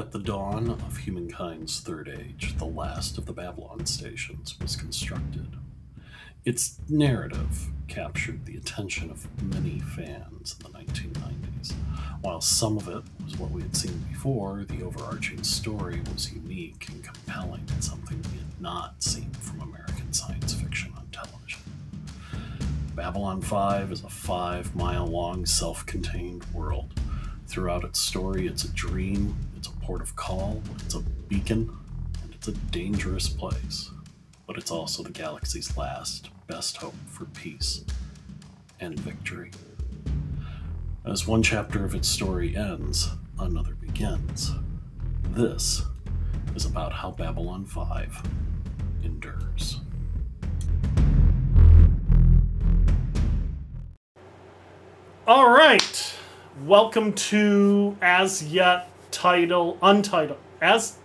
At the dawn of humankind's third age, the last of the Babylon stations was constructed. Its narrative captured the attention of many fans in the 1990s. While some of it was what we had seen before, the overarching story was unique and compelling and something we had not seen from American science fiction on television. Babylon 5 is a five mile long, self contained world. Throughout its story, it's a dream, port of call, it's a beacon, and it's a dangerous place. But it's also the galaxy's last, best hope for peace and victory. As one chapter of its story ends, another begins. This is about how Babylon 5 endures. All right. Welcome to as yet title untitled as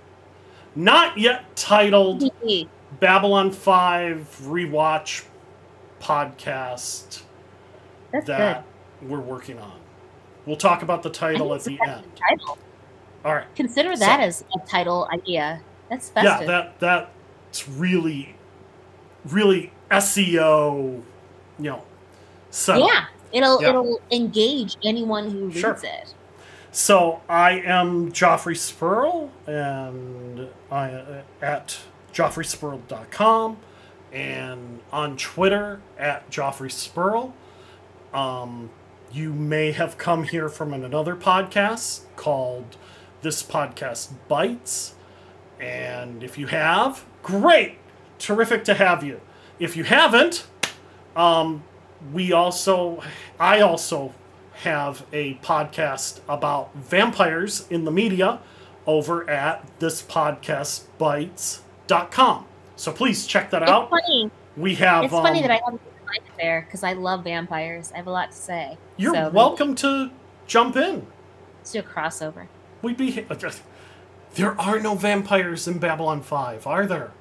not yet titled mm-hmm. Babylon 5 rewatch podcast That's that we're working on. We'll talk about the title at the end. title. All right. Consider So- that as a title idea. That's Yeah, festive. that that's really really SEO, you know, So yeah, it'll Yeah. it'll engage anyone who reads Sure. it. So I am Joffrey Spurl, and I uh, at joffreyspurl.com and on Twitter at Joffrey Spurl. Um, you may have come here from another podcast called This Podcast Bites. And if you have, great! Terrific to have you. If you haven't, um, we also, I also have a podcast about vampires in the media over at thispodcastbites.com. So please check that It's out. funny. We have. It's funny um, that I haven't it there because I love vampires. I have a lot to say. You're So welcome to jump in. Let's do a crossover. We'd be. There are no vampires in Babylon 5, are there?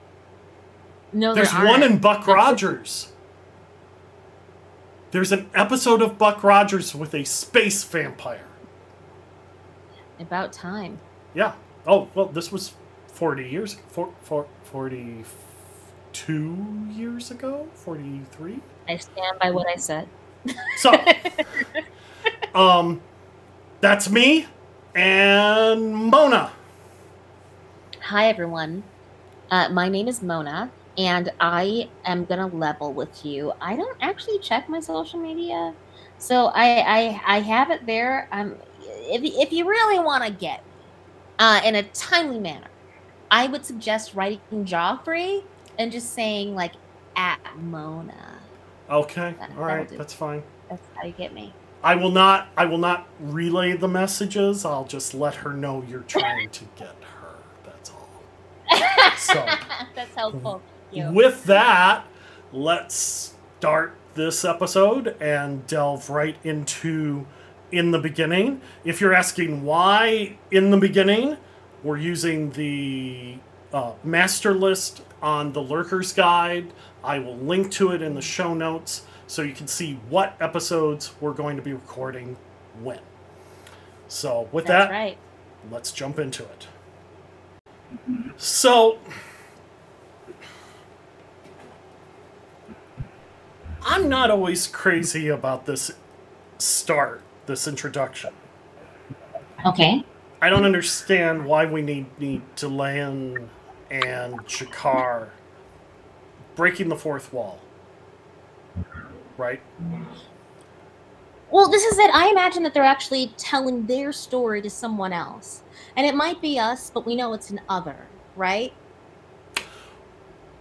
No, There's there one in Buck Rogers. There's an episode of Buck Rogers with a space vampire. About time. Yeah. Oh, well, this was 40 years, for, for, 42 years ago? 43? I stand by what I said. So, um, that's me and Mona. Hi, everyone. Uh, my name is Mona, and I am gonna level with you. I don't actually check my social media, so I I, I have it there. Um, if if you really want to get me, uh, in a timely manner, I would suggest writing Joffrey and just saying like at Mona. Okay. That- All do. That's fine. That's how you get me. I will not I will not relay the messages. I'll just let her know you're trying to get her. That's all. So, That's helpful. With that, let's start this episode and delve right into in the beginning. If you're asking why in the beginning, we're using the uh, master list on the Lurkers Guide. I will link to it in the show notes so you can see what episodes we're going to be recording when. So, with That's that, right. let's jump into it. So, I'm not always crazy about this start, this introduction. Okay. I don't understand why we need need Delenn and G'Kar breaking the fourth wall. Right? Well, this is it. I imagine that they're actually telling their story to someone else. And it might be us, but we know it's an other, right?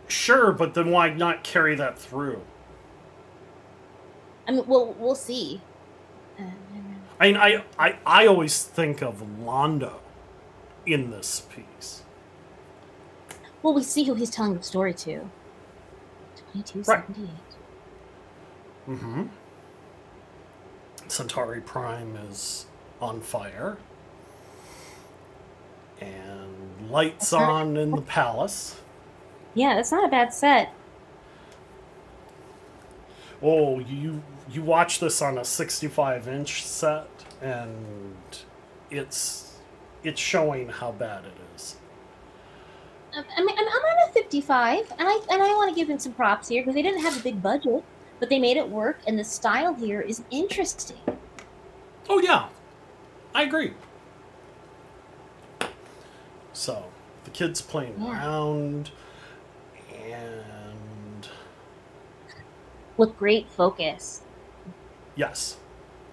Sure, but then why not carry that through? I mean, we'll, we'll see. Uh, I mean, I, I, I always think of Londo in this piece. Well, we see who he's telling the story to. 2278. Mm-hmm. Centauri Prime is on fire. And lights That's on in the palace. Yeah, that's not a bad set. Oh, you you watch this on a 65 inch set, and it's it's showing how bad it is. Um, I mean, I'm, on a 55, and I and I want to give them some props here because they didn't have a big budget, but they made it work, and the style here is interesting. Oh yeah, I agree. So the kids playing Yeah. around, and with great focus. Yes,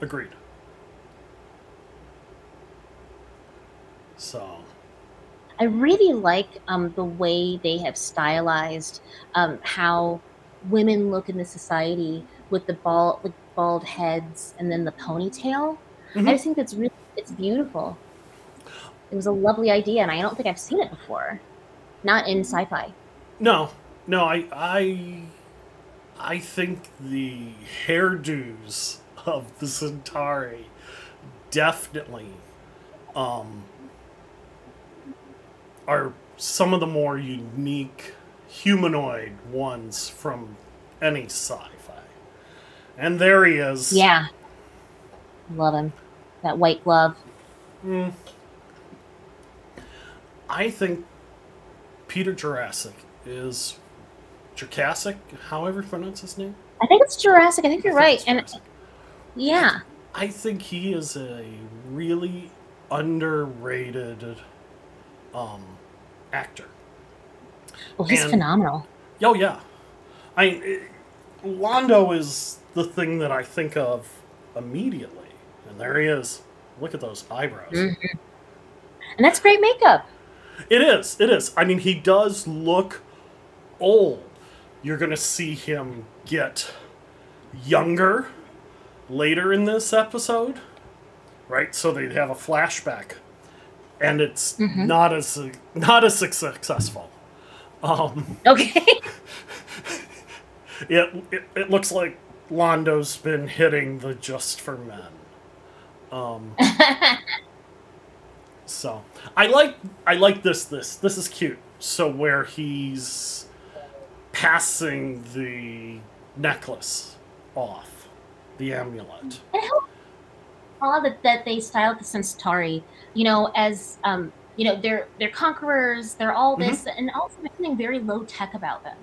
agreed. So I really like um, the way they have stylized um, how women look in the society with the bald, with bald heads and then the ponytail. Mhm. I just think that's really it's beautiful. It was a lovely idea, and I don't think I've seen it before, not in sci-fi. no, no, I I I think the hairdos of the Centauri definitely um, are some of the more unique humanoid ones from any sci-fi. And there he is. Yeah, love him. That white glove. Mm. I think Peter Jurasik is Jurasik, however you pronounce his name. I think it's Jurasik. I think you're I think right. it's And yeah, I think he is a really underrated um, actor. well, he's And- phenomenal. Oh yeah, I it, Londo is the thing that I think of immediately, and there he is. Look at those eyebrows. Mhm. And that's great makeup. It is. It is. I mean, he does look old. You're going to see him get younger later in this episode, right? So they have a flashback, and it's Mhm. not as not as successful. Um, Okay. it, it it looks like Londo's been hitting the just for men. Um, So I like I like this this this is cute. So where he's passing the necklace off, the amulet. I all that, that they styled the Centauri, you know, as um, you know, they're they're conquerors, they're all this, and also something very low tech about them.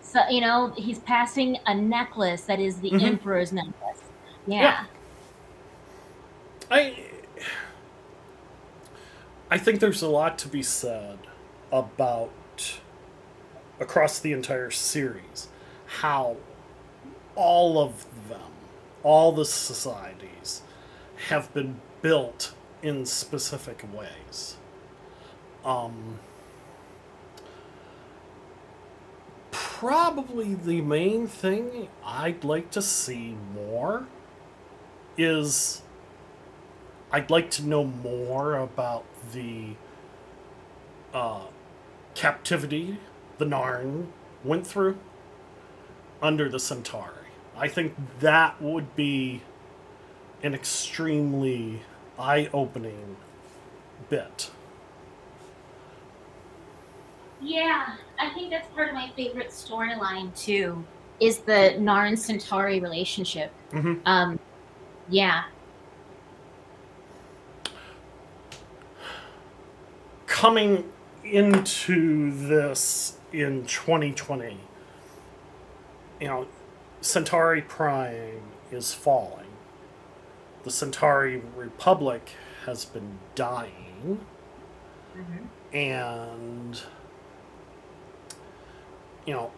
So you know, he's passing a necklace that is the Mhm. emperor's necklace. Yeah. Yeah. I I think there's a lot to be said about across the entire series how all of them, all the societies have been built in specific ways. Um probably the main thing I'd like to see more is I'd like to know more about the uh, captivity the Narn went through under the Centauri. I think that would be an extremely eye opening bit. Yeah, I think that's part of my favorite storyline too. Is the Narn Centauri relationship? Mhm. Um, yeah, Coming into this in 2020, you know, Centauri Prime is falling. The Centauri Republic has been dying. Mm-hmm. and you know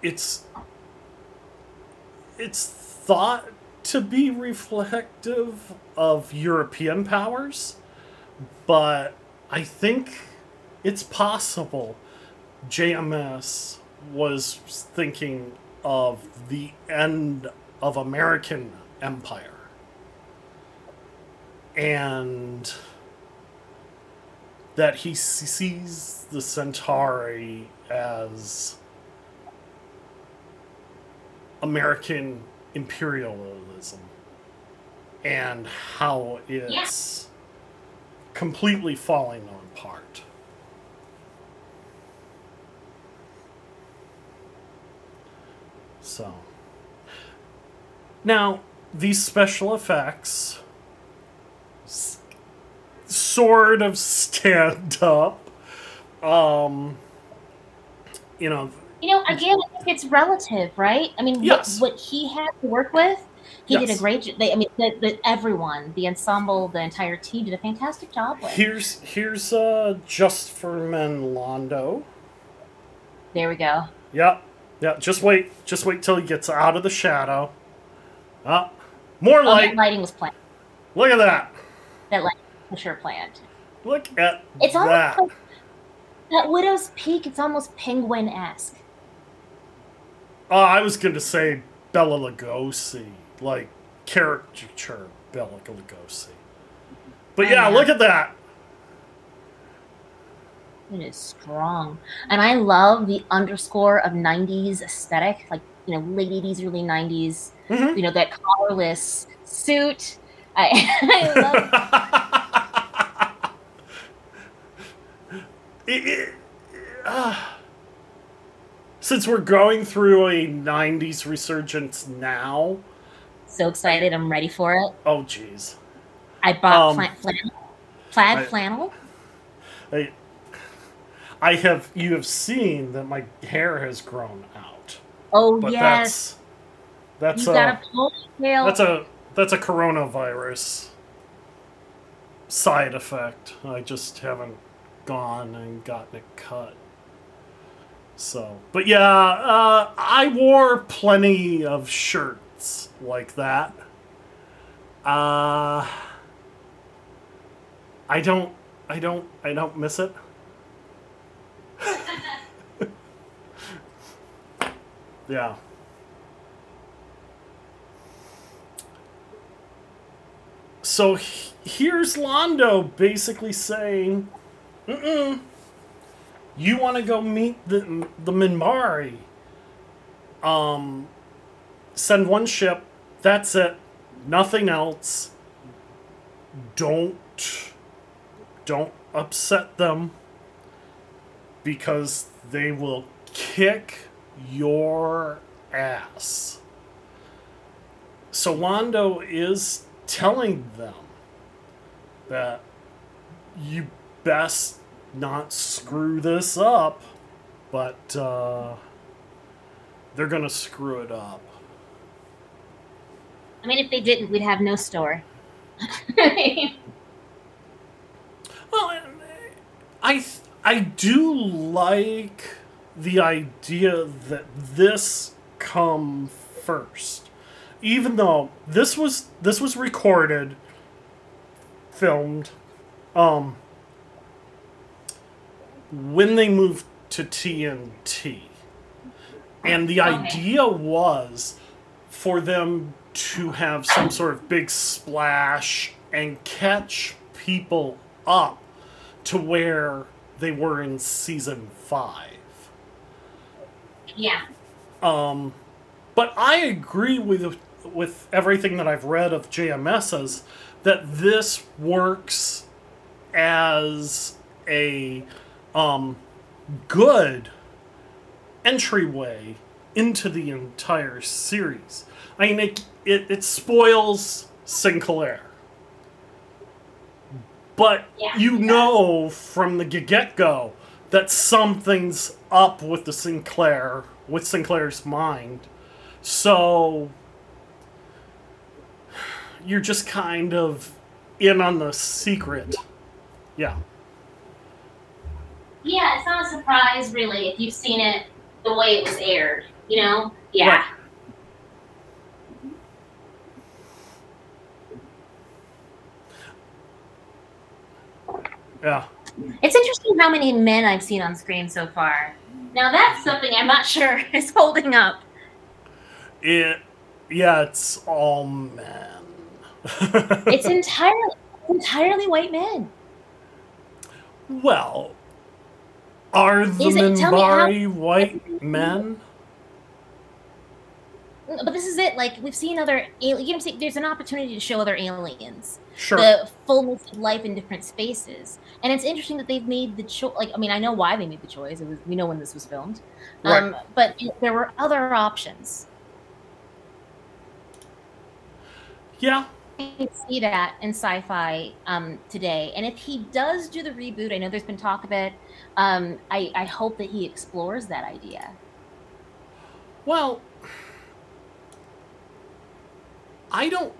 it's it's thought to be reflective of European powers, but I think it's possible JMS was thinking of the end of American empire. And that he sees the Centauri as American imperialism and how it's completely falling apart. So now these special effects sort of stand up. Um, you know, You know, again, it's relative, right? I mean, Yes. what, what he had to work with, he did a great. They, I mean, the, the, everyone, the ensemble, the entire team did a fantastic job with. here's here's uh just for men Londo. There we go. Yeah, yeah. Just wait, just wait till he gets out of the shadow. Ah, more Oh, light. lighting was planned. Look at that. That lighting was sure planned. Look at that. It's almost that. like that Widow's Peak. It's almost penguin esque. Oh, I was going to say Bela Lugosi, like caricature Bela Lugosi. But yeah. look at that. It is strong, and I love the underscore of '90s aesthetic, like you know, late '80s, early '90s. Mhm. You know, that collarless suit. I, I love It- it- ah. since we're going through a 90s resurgence now, so excited. I'm ready for it. oh jeez. I bought Um, pla- flannel, plaid I- flannel. I, I have you have seen that my hair has grown out. Oh But yes, that's you that's got a a ponytail. that's a that's a coronavirus side effect. I just haven't gone and gotten it cut. So, but yeah, uh, I wore plenty of shirts like that. Uh, I don't, I don't, I don't miss it. yeah. So here's Londo basically saying, Mm-mm, you want to go meet the the Minbari? Um, send one ship. That's it. Nothing else. Don't don't upset them because they will kick your ass. So Londo is telling them that you best not screw this up, but uh, they're gonna screw it up. I mean, if they didn't, we'd have no store. Well, I I do like the idea that this come first, even though this was this was recorded, filmed, um, when they moved to TNT, and the idea was for them to have some sort of big splash and catch people up to where they were in season five. yeah. Um, but I agree with with everything that I've read of JMS's that this works as a um, good entryway into the entire series. I mean, it it, it spoils Sinclair. But Yeah, you know from the get go that something's up with the Sinclair, with Sinclair's mind. So you're just kind of in on the secret. Yeah. Yeah, it's not a surprise, really, if you've seen it the way it was aired. You know? Yeah. Right. Yeah. It's interesting how many men I've seen on screen so far. Now that's something I'm not sure is holding up. It yeah, it's all men. It's entirely entirely white men. well, are the me how- white men? But this is it. Like we've seen other alien. You know, see, there's an opportunity to show other aliens Sure. the fullness of life in different spaces, and it's interesting that they've made the choice. Like, I mean, I know why they made the choice. It was we know when this was filmed, um, but there were other options. Yeah, I see that in sci-fi um, today. And if he does do the reboot, I know there's been talk of it. Um, I, I hope that he explores that idea. Well, I don't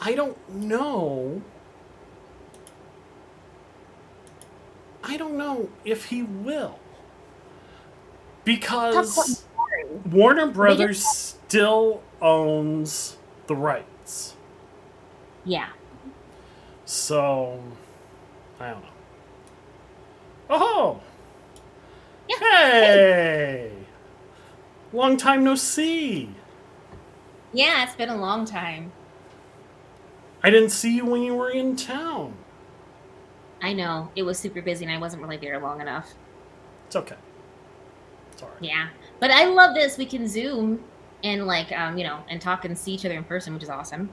I don't know. I don't know if he will. Because Warner Brothers still owns the rights. Yeah. So, I don't know. Oh! Yeah. Hey! Long time no see. Yeah, it's been a long time. I didn't see you when you were in town. I know. It was super busy and I wasn't really there long enough. It's okay. It's alright. Yeah. But I love this. We can zoom and like um, you know, and talk and see each other in person, which is awesome.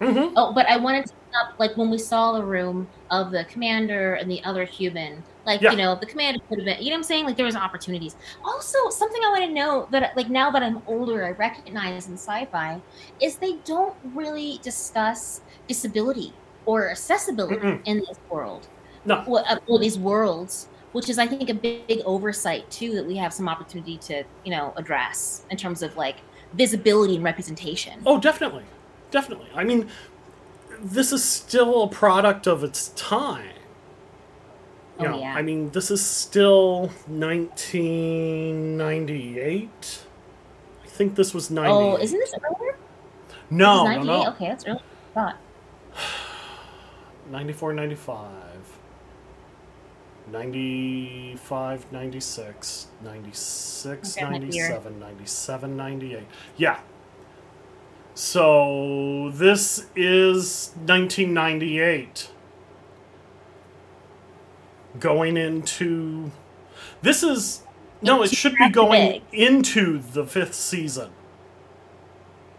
Mm-hmm. Oh, but I wanted to up like when we saw the room of the commander and the other human. Like, Yeah. you know, the commander could have been you know what I'm saying? Like there was opportunities. Also, something I want to know that like now that I'm older, I recognize in sci-fi is they don't really discuss disability or accessibility Mm-mm. in this world. No. Well, uh, well, these worlds, which is I think a big, big oversight too that we have some opportunity to, you know, address in terms of like visibility and representation. Oh, definitely. Definitely. I mean, this is still a product of its time. You Oh, know, yeah. I mean, this is still 1998. I think this was 98. Oh, isn't this earlier? No, This no, no. 98? Okay, that's early. Thought. 94, 95. 95, 96, 96, Okay, I'm at year. 97, 97, 98. Yeah. So this is 1998. Going into. This is. No, it should be going into the fifth season.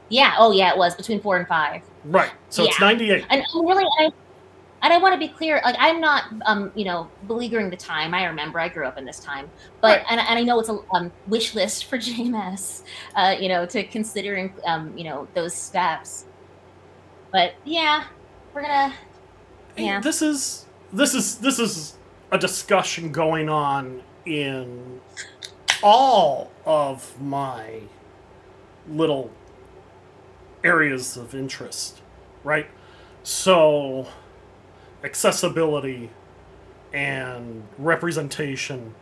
Yeah. Oh, yeah. It was between four and five. Right. So it's Yeah. 98. And I'm really, I, and I want to be clear. Like, I'm not, um, you know, beleaguering the time. I remember I grew up in this time, but Right. and, and I know it's a um, wish list for JMS, uh, you know, to considering, um, you know, those steps. But yeah, we're gonna. Yeah. This is this is this is a discussion going on in all of my little areas of interest, right? So accessibility and representation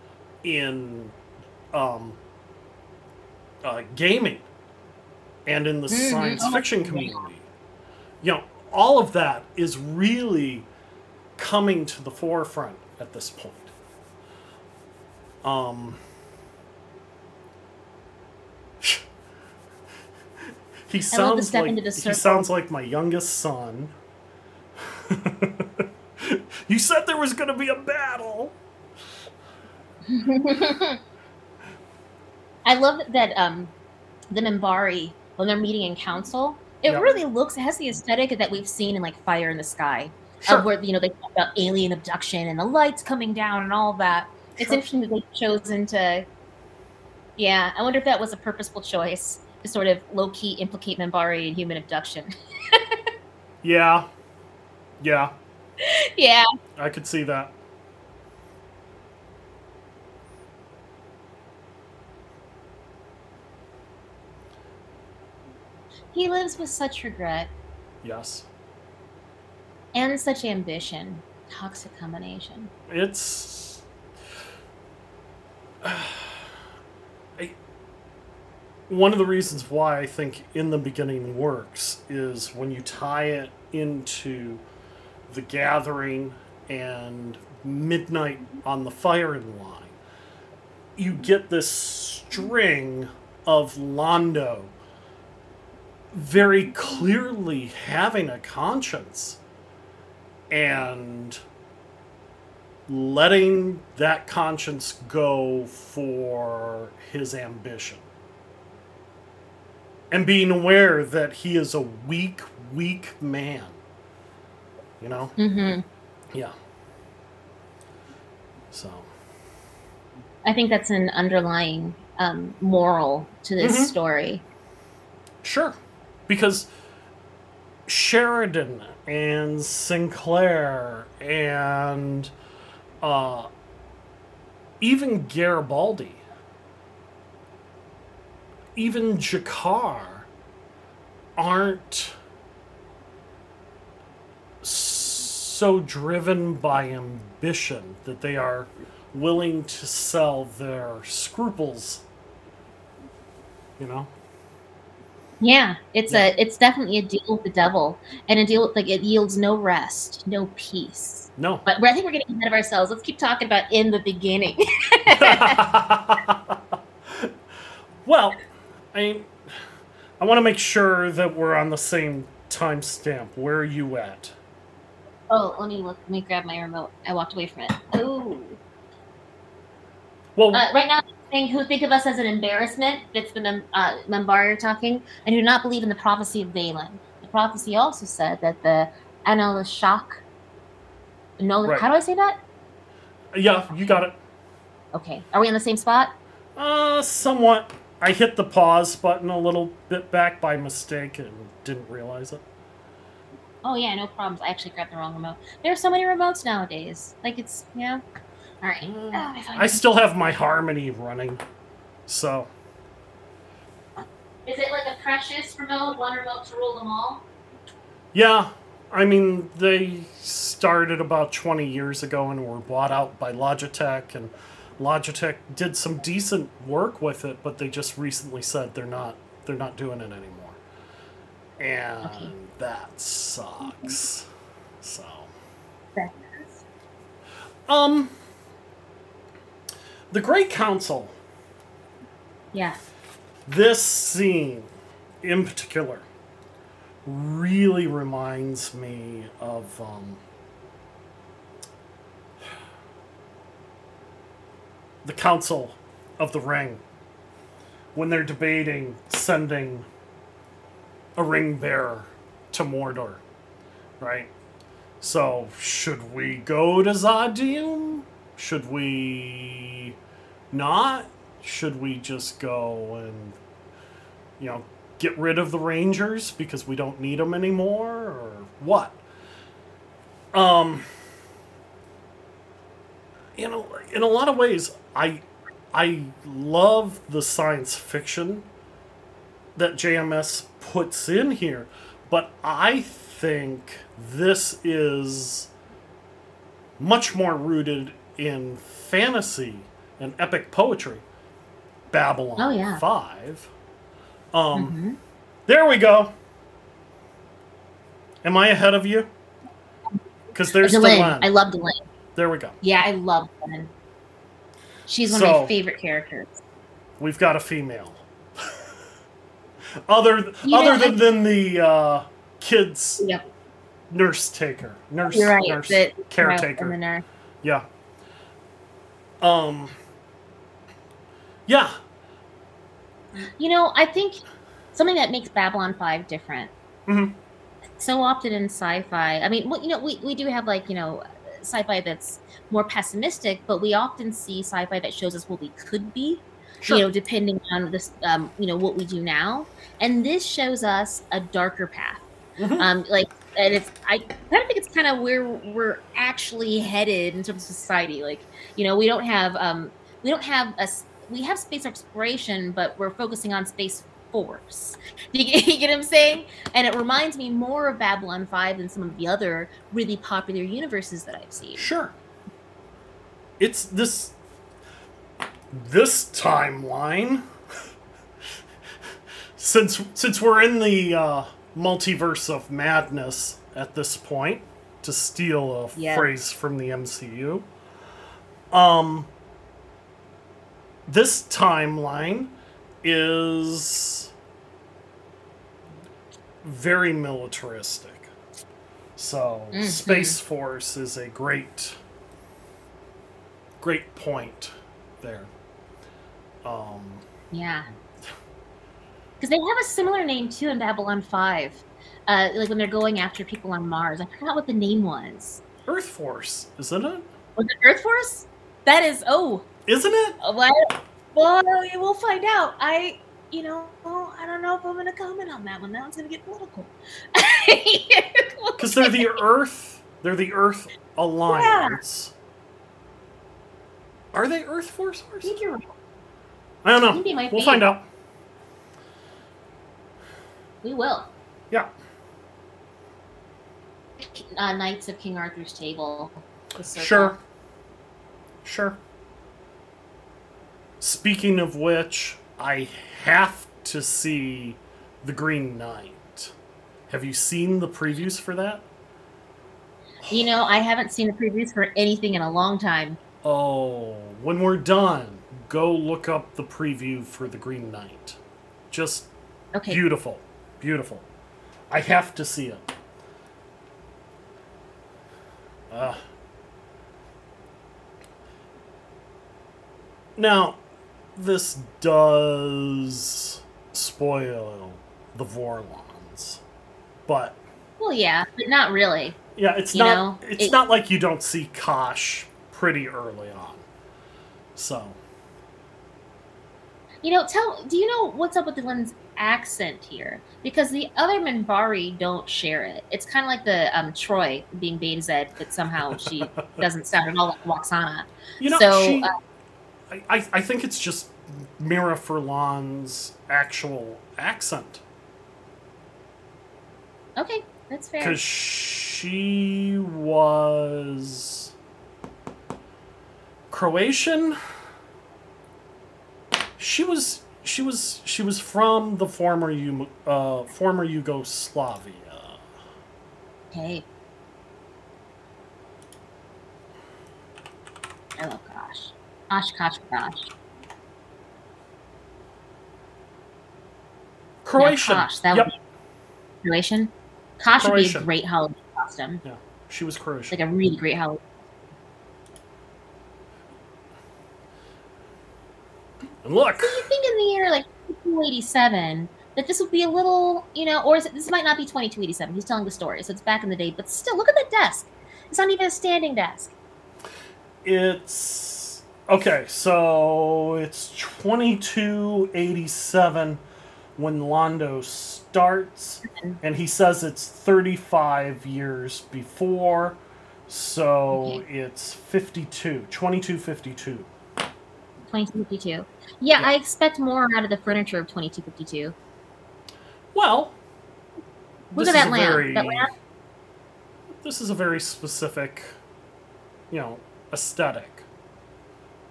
in um, uh, gaming and in the Mhm. science Oh, fiction community. You know, all of that is really coming to the forefront at this point. Um, he I love the sounds like he sounds like my youngest son. you said there was going to be a battle. I love that um, the Minbari when they're meeting in council. It Yep. really looks it has the aesthetic that we've seen in like Fire in the Sky, Sure. of where you know they talk about alien abduction and the lights coming down and all that. It's interesting that they've chosen to. Yeah, I wonder if that was a purposeful choice to sort of low key implicate Minbari in human abduction. Yeah. Yeah, yeah, I could see that. he lives with such regret Yes. and such ambition. Toxic combination. It's. I, one of the reasons why I think In the Beginning works is when you tie it into the gathering and midnight on the firing line, you get this string of Londo very clearly having a conscience and letting that conscience go for his ambition. And being aware that he is a weak weak man you know Mm-hmm. yeah so I think that's an underlying um, moral to this Mhm. story. Sure. Because Sheridan and Sinclair and uh, even Garibaldi, even G'Kar aren't so driven by ambition that they are willing to sell their scruples. You know? Yeah, it's Yeah. a it's definitely a deal with the devil, and a deal with like it yields no rest, no peace. No. But I think we're getting ahead of ourselves. Let's keep talking about in the beginning. well, I mean, I want to make sure that we're on the same timestamp. Where are you at? Oh, let me look. Let me grab my remote. I walked away from it. Oh, Well, uh, right now, saying who think of us as an embarrassment. It's the Mem- uh, Membar talking, and who do not believe in the prophecy of Valen. The prophecy also said that the Anilashak. No, Right. how do I say that? yeah, you got it. Okay, are we in the same spot? Uh, somewhat. I hit the pause button a little bit back by mistake and didn't realize it. Oh yeah, no problems. I actually grabbed the wrong remote. There are so many remotes nowadays. Like it's yeah. All right. Uh, Oh, I I still have my Harmony running, so Is it like a precious remote, one remote to rule them all? yeah. I mean, they started about 20 years ago and were bought out by Logitech, and Logitech did some decent work with it, but they just recently said they're not they're not doing it anymore, and Okay. That sucks. So. Um, the Great Council. Yeah. This scene, in particular, really reminds me of um, the Council of the Ring when they're debating sending a ring bearer to Mordor, right? So, should we go to Z'ha'dum? Should we not? Should we just go and, you know, get rid of the Rangers because we don't need them anymore, or what? Um, you know, in a lot of ways, I, I love the science fiction that JMS puts in here, but I think this is much more rooted in fantasy and epic poetry. Babylon Oh, yeah. 5. Um, Mhm. There we go. Am I ahead of you? Because there's Delenn. Delenn. I love Delenn. There we go. Yeah, I love Delenn. She's one of my favorite characters. We've got a female. Other You other know, than, than the uh, kids Yep. nurse taker, nurse right. nurse the- caretaker. Nurse. Yeah. Um. Yeah. You know, I think something that makes Babylon 5 different. Mhm. So often in sci-fi, I mean, well, you know, we, we do have like, you know, sci-fi that's more pessimistic, but we often see sci-fi that shows us what we could be, Sure. you know, depending on this, um, you know, what we do now. And this shows us a darker path. Mhm. Um, like, and it's, I kind of think it's kind of where we're actually headed in terms of society. Like, you know, we don't have, um, we don't have a, we have space exploration, but we're focusing on space force. You get, you get what I'm saying? And it reminds me more of Babylon 5 than some of the other really popular universes that I've seen. Sure. It's this this timeline. since since we're in the uh, multiverse of madness at this point, to steal a Yeah. phrase from the MCU. Um this timeline is very militaristic. So Mhm. Space Force is a great great point there. Um Yeah. Because they have a similar name too in Babylon 5. Uh, like when they're going after people on Mars. I forgot what the name was. Earth Force, isn't it? Was it Earth Force? That is, oh, Isn't it? well, well, we'll find out. I, you know, I don't know if I'm gonna comment on that one. That one's gonna get political. Because they're the Earth. They're the Earth Alliance. Are they Earth Force I think you're right. I don't know. think they might We'll find out. We will. Yeah. Uh, Knights of King Arthur's Table. Sure. Sure. Speaking of which, I have to see The Green Knight. Have you seen the previews for that? You know, I haven't seen the previews for anything in a long time. Oh, when we're done, go look up the preview for The Green Knight. Just Okay. beautiful. Beautiful. I have to see it. Uh, now, this does spoil the Vorlons, but Well, yeah, but not really. yeah, it's You not. know, it's it- not like you don't see Kosh pretty early on. So You know, tell. Do you know what's up with Delenn's accent here? Because the other Minbari don't share it. It's kind of like the um, Troi being Betazed, but somehow she doesn't sound at all like Lwaxana. you know, so, she, uh, I, I I think it's just Mira Furlan's actual accent Okay, that's fair. because she was Croatian. She was she was she was from the former Yu- uh, former Yugoslavia. Okay. I love Kosh. Osh, Kosh, Kosh. Croatian. Kosh, that yep, would be Croatian. Kosh would be a great Halloween costume. Yeah, she was Croatian. Like a really great Halloween. And look, So you think in the year like 2287 that this would be a little, you know, or is it, this might not be 2287. He's telling the story, so it's back in the day. But still, look at the desk. It's not even a standing desk. It's okay. So it's twenty two eighty seven when Londo starts, and he says it's thirty five years before. So Okay. it's 52, 2252. 2252. Yeah, Yeah. I expect more out of the furniture of 2252. Well, Look at that lamp. very- That lamp. This is a very specific, you know, aesthetic.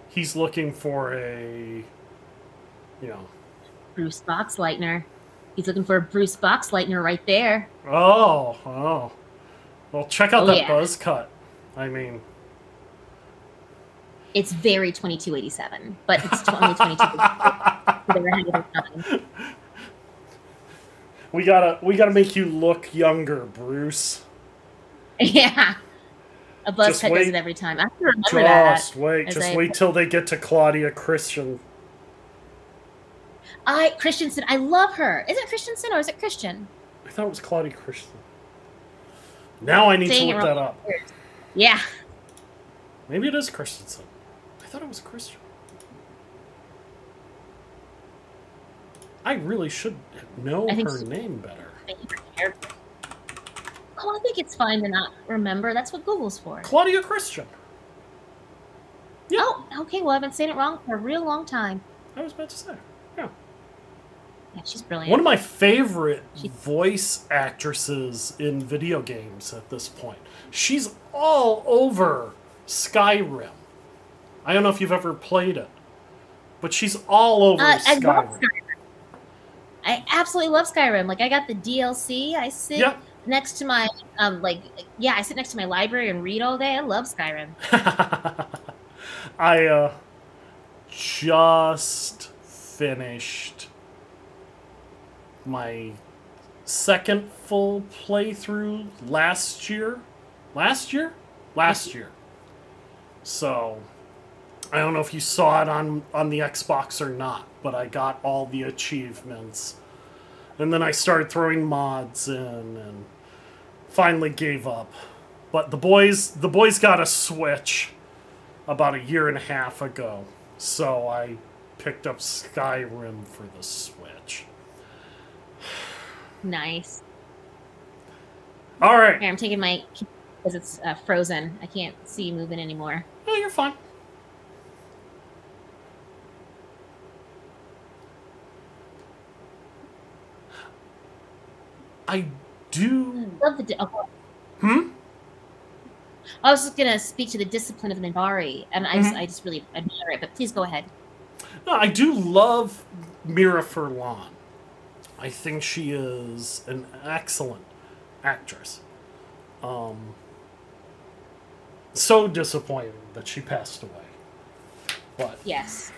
He's looking for a, you know, Bruce Boxleitner. He's looking for a Bruce Boxleitner right there. Oh, oh. Well, check out Oh, that yeah. buzz cut. I mean, It's very 2287, but it's 2022. They were ahead of their time. we gotta we gotta make you look younger, Bruce. yeah. A buzz Just cut does it every time. I have to remember that. Just wait, just I- wait till they get to Claudia Christian. I Christensen, I love her. Is it Christensen or is it Christian? I thought it was Claudia Christian. Now I need Saying to look that up. Yeah. Maybe it is Christensen. I thought it was Christian. I really should know her so. name better. Oh, I think it's fine to not remember. That's what Google's for. Claudia Christian. Yeah. Oh, okay. Well, I've been saying it wrong for a real long time. I was about to say. Yeah. Yeah, she's brilliant. One of my favorite She- voice actresses in video games at this point. She's all over Skyrim. I don't know if you've ever played it, but she's all over Uh, I Skyrim. Skyrim. I absolutely love Skyrim. Like I got the DLC. I sit Yep. next to my um like yeah, I sit next to my library and read all day. I love Skyrim. I uh, just finished my second full playthrough last year. Last year? Last year. So I don't know if you saw it on on the Xbox or not, but I got all the achievements. And then I started throwing mods in and finally gave up. But the boys the boys got a Switch about a year and a half ago. So I picked up Skyrim for the Switch. Nice. All right. Here, I'm taking my because it's uh, frozen. I can't see moving anymore. Oh, you're fine. I do. Love the. Di- oh, Hmm. I was just gonna speak to the discipline of Minbari, and I just, Mhm. I just really admire it. But please go ahead. No, I do love Mira Furlan. I think she is an excellent actress. Um, so disappointed that she passed away. But Yes.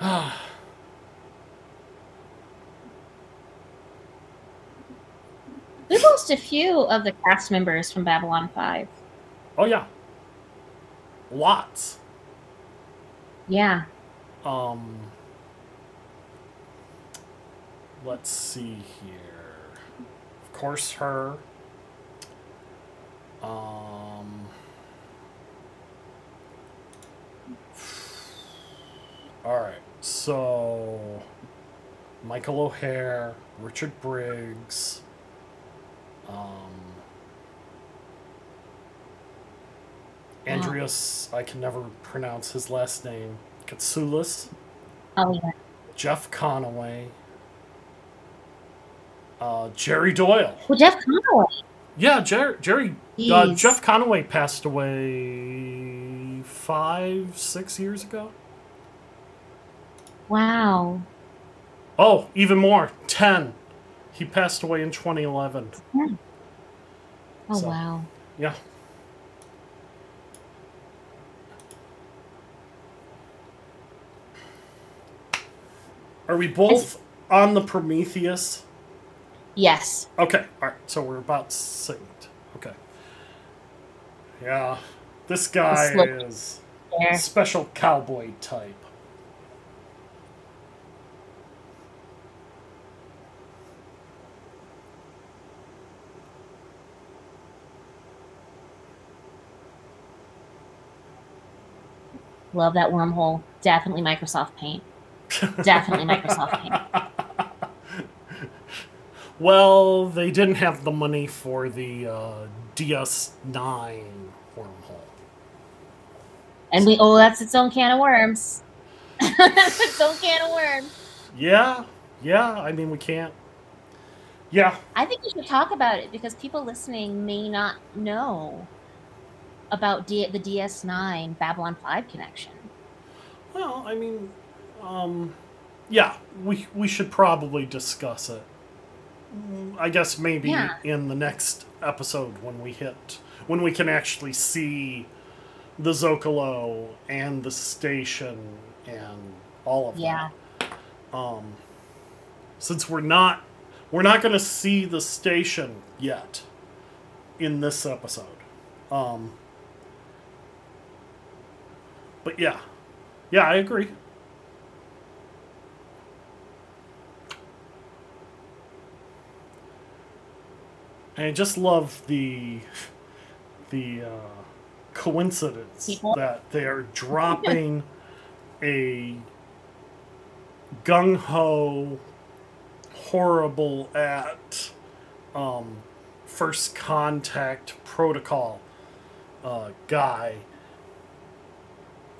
We lost a few of the cast members from Babylon Five. oh yeah, lots. Yeah. Um, let's see here. Of course, her. Um. All right, so Michael O'Hare, Richard Briggs, um, Andreas. I can never pronounce his last name. Katsoulis. Oh yeah. Jeff Conaway, uh, Jerry Doyle. Well, Jeff Conaway. Yeah, Jer- Jerry. Uh, Jeff Conaway passed away five, six years ago. Wow. Oh, even more, ten. He passed away in 2011. Oh So- wow. Yeah. Are we both on the Prometheus? Yes. Okay, alright, so we're about synced. Okay. Yeah. This guy is There. special cowboy type. Love that wormhole. Definitely Microsoft Paint. Definitely Microsoft Paint. Well, they didn't have the money for the uh, DS9 wormhole. And we oh that's its own can of worms. that's its own can of worms. Yeah, yeah, I mean, we can't. Yeah, I think we should talk about it because people listening may not know about D- the DS9 Babylon 5 connection. well, I mean, um, yeah, we, we should probably discuss it. I guess maybe Yeah. in the next episode when we hit, when we can actually see the Zocalo and the station and all of Yeah. that. Um, since we're not, we're not going to see the station yet in this episode. Um, but yeah, yeah, I agree. And I just love the the uh, coincidence People. that they are dropping a gung ho, horrible at um, first contact protocol uh, guy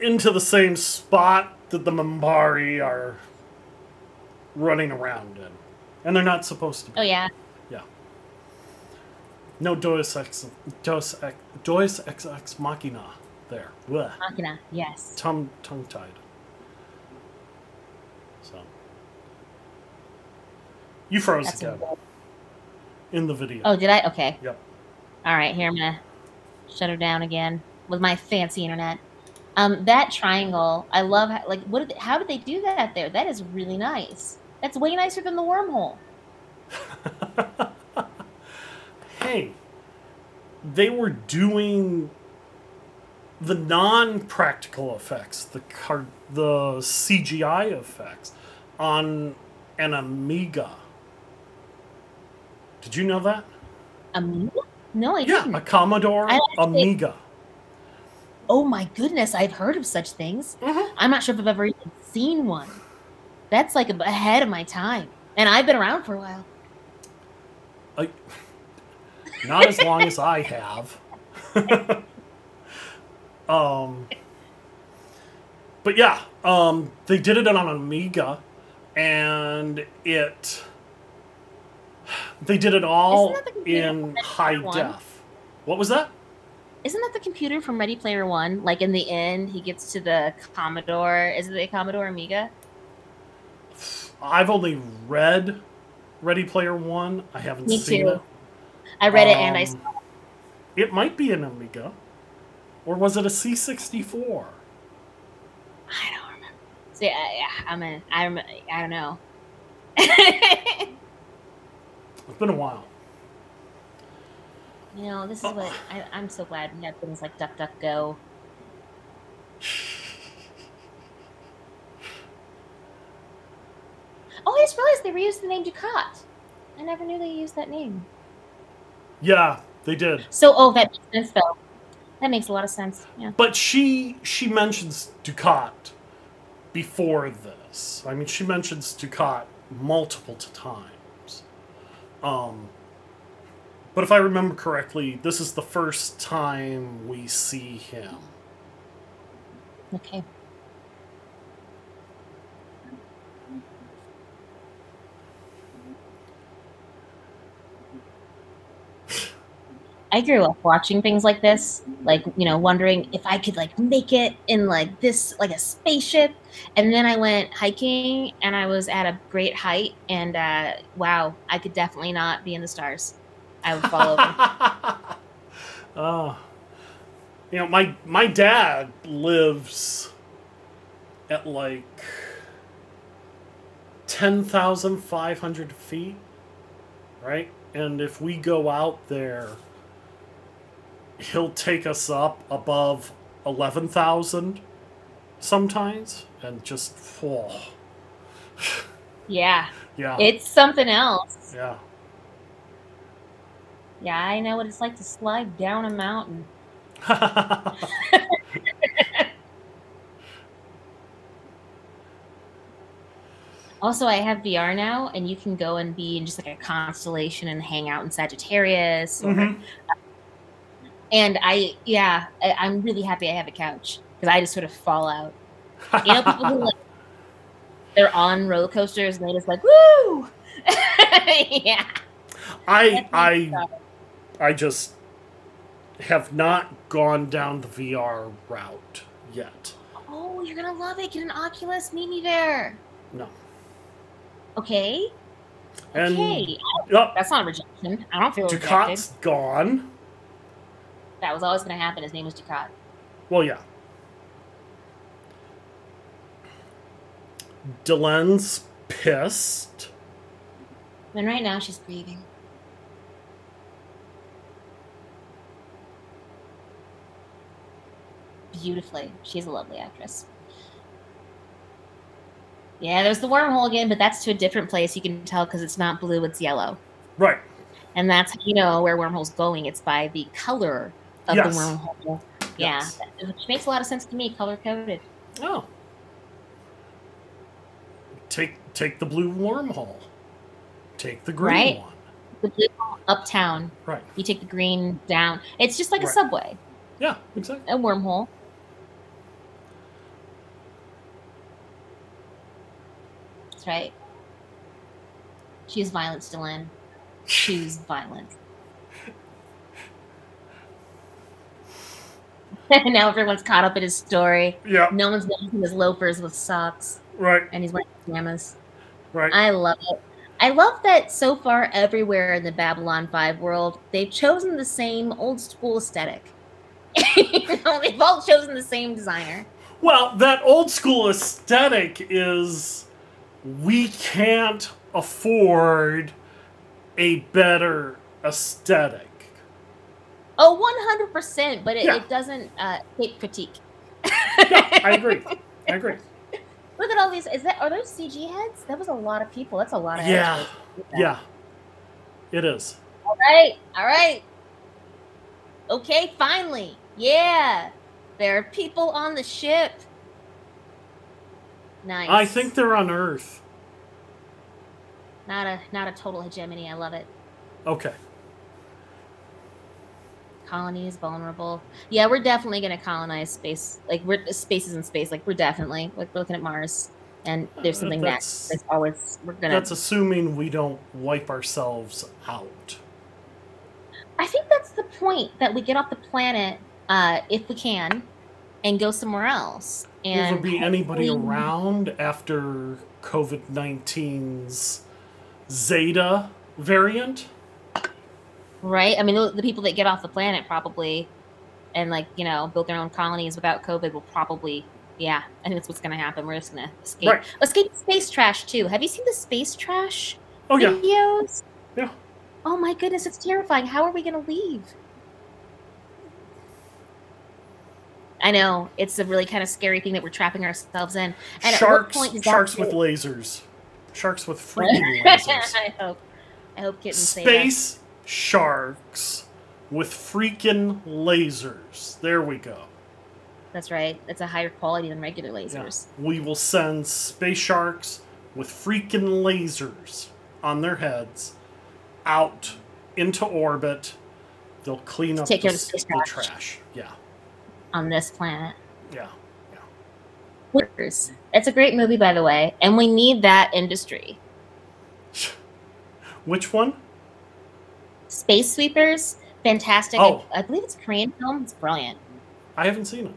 into the same spot that the Minbari are running around in. And they're not supposed to be. Oh yeah. Yeah. No Deus Ex, Deus Ex, Deus Ex, Ex Machina there. Blech. Machina. Yes. Tongue, tongue tied. So. You froze That's again in the video. oh, did I? Okay. Yep. All right. Here I'm gonna shut her down again with my fancy internet. Um, that triangle, I love. How, like, what? Did they, how did they do that there? That is really nice. That's way nicer than the wormhole. hey, they were doing the non-practical effects, the car, the CGI effects on an Amiga. Did you know that? Amiga? No, I Yeah, didn't. a Commodore Amiga. Oh my goodness, I've heard of such things. Mhm. I'm not sure if I've ever even seen one. That's like ahead of my time, and I've been around for a while. I, not as long as I have. um, but yeah, um, they did it on an Amiga, and it. They did it all in high One? def. What was that? Isn't that the computer from Ready Player One? Like in the end, he gets to the Commodore. Is it the Commodore Amiga? I've only read Ready Player One. I haven't Me seen too. it. I read it and I Um, saw It It might be an Amiga, or was it a C sixty four? I don't remember. See, I, I'm a, I, rem- I don't know. It's been a while. You know, this is what I, I'm so glad we have things like DuckDuckGo. Oh, I just realized they reused the name Dukhat. I never knew they used that name. Yeah, they did. So, oh, that makes sense, though. That makes a lot of sense. Yeah. But she she mentions Dukhat before this. I mean, she mentions Dukhat multiple times. Um, but if I remember correctly, this is the first time we see him. Okay. I grew up watching things like this, like you know, wondering if I could like make it in like this, like a spaceship. And then I went hiking, and I was at a great height, and uh, wow, I could definitely not be in the stars. I would fall over. uh, you know, my my dad lives at like ten thousand five hundred feet, right? And if we go out there, he'll take us up above eleven thousand sometimes, and just oh, yeah, yeah, it's something else. yeah. Yeah, I know what it's like to slide down a mountain. Also, I have VR now, and you can go and be in just like a constellation and hang out in Sagittarius. Or, Mhm. And I, yeah, I, I'm really happy I have a couch because I just sort of fall out. You know, people who like they're on roller coasters and they just like woo. yeah. I I. I just have not gone down the VR route yet. Oh, you're gonna love it. Get an Oculus. Meet me there. No. Okay. And okay. Yep, That's not a rejection. I don't feel rejected. Dukhat's gone. That was always going to happen. His name was Dukhat. Well, yeah. Delenn's pissed. And right now she's grieving. Beautifully. She's a lovely actress. Yeah, there's the wormhole again, but that's to a different place. You can tell because it's not blue, it's yellow. Right. And that's how you know where wormhole's going. It's by the color of Yes. the wormhole. Yeah, Yes. which makes a lot of sense to me, color coded. Oh. Take take the blue wormhole. Take the green Right. one. The blue uptown, Right. you take the green down. It's just like a Right. subway, Yeah, exactly. a wormhole. That's right. Choose violence, Delenn. Choose violence. now everyone's caught up in his story. Yeah, No one's noticing his loafers with socks, right, and he's wearing pajamas. right. I love it. I love that so far everywhere in the Babylon 5 world, they've chosen the same old school aesthetic. you know, they've all chosen the same designer. Well, that old school aesthetic is we can't afford a better aesthetic. Oh, 100%, but it, Yeah. it doesn't uh, take critique. Yeah, I agree. I agree. Look at all these. Is that are those CG heads? That was a lot of people. That's a lot of Yeah, yeah. It is. All right. All right. Okay, finally. Yeah. There are people on the ship. Nice. I think they're on Earth. Not a not a total hegemony. I love it. Okay. Colony is vulnerable. Yeah, we're definitely going to colonize space. Like we're spaces in space. Like we're definitely like we're looking at Mars, and there's Uh, something that's- that there's always we're gonna. That's assuming we don't wipe ourselves out. I think that's the point that we get off the planet uh, if we can, and go somewhere else. Will And there be anybody hopefully- around after COVID 19's Zeta variant? right? I mean, the, the people that get off the planet probably, and like you know, build their own colonies without COVID will probably. Yeah, I think that's what's gonna happen. We're just gonna escape. Right. Escape space trash too. Have you seen the space trash? Oh, yeah. videos. Yeah. Oh my goodness, it's terrifying. How are we going to leave? I know it's a really kind of scary thing that we're trapping ourselves in. And Sharks, point sharks with lasers. Sharks with freaking lasers. I hope. I hope kittens. Space sharks with freaking lasers. There we go. That's right. It's a higher quality than regular Yeah. lasers. We will send space sharks with freaking lasers on their heads out into orbit. They'll clean up the, the space the trash. Yeah, on this planet. yeah. Workers. It's a great movie, by the way, and we need that industry. Which one? Space Sweepers, fantastic. Oh. I, I believe it's a Korean film. It's brilliant. I haven't seen it.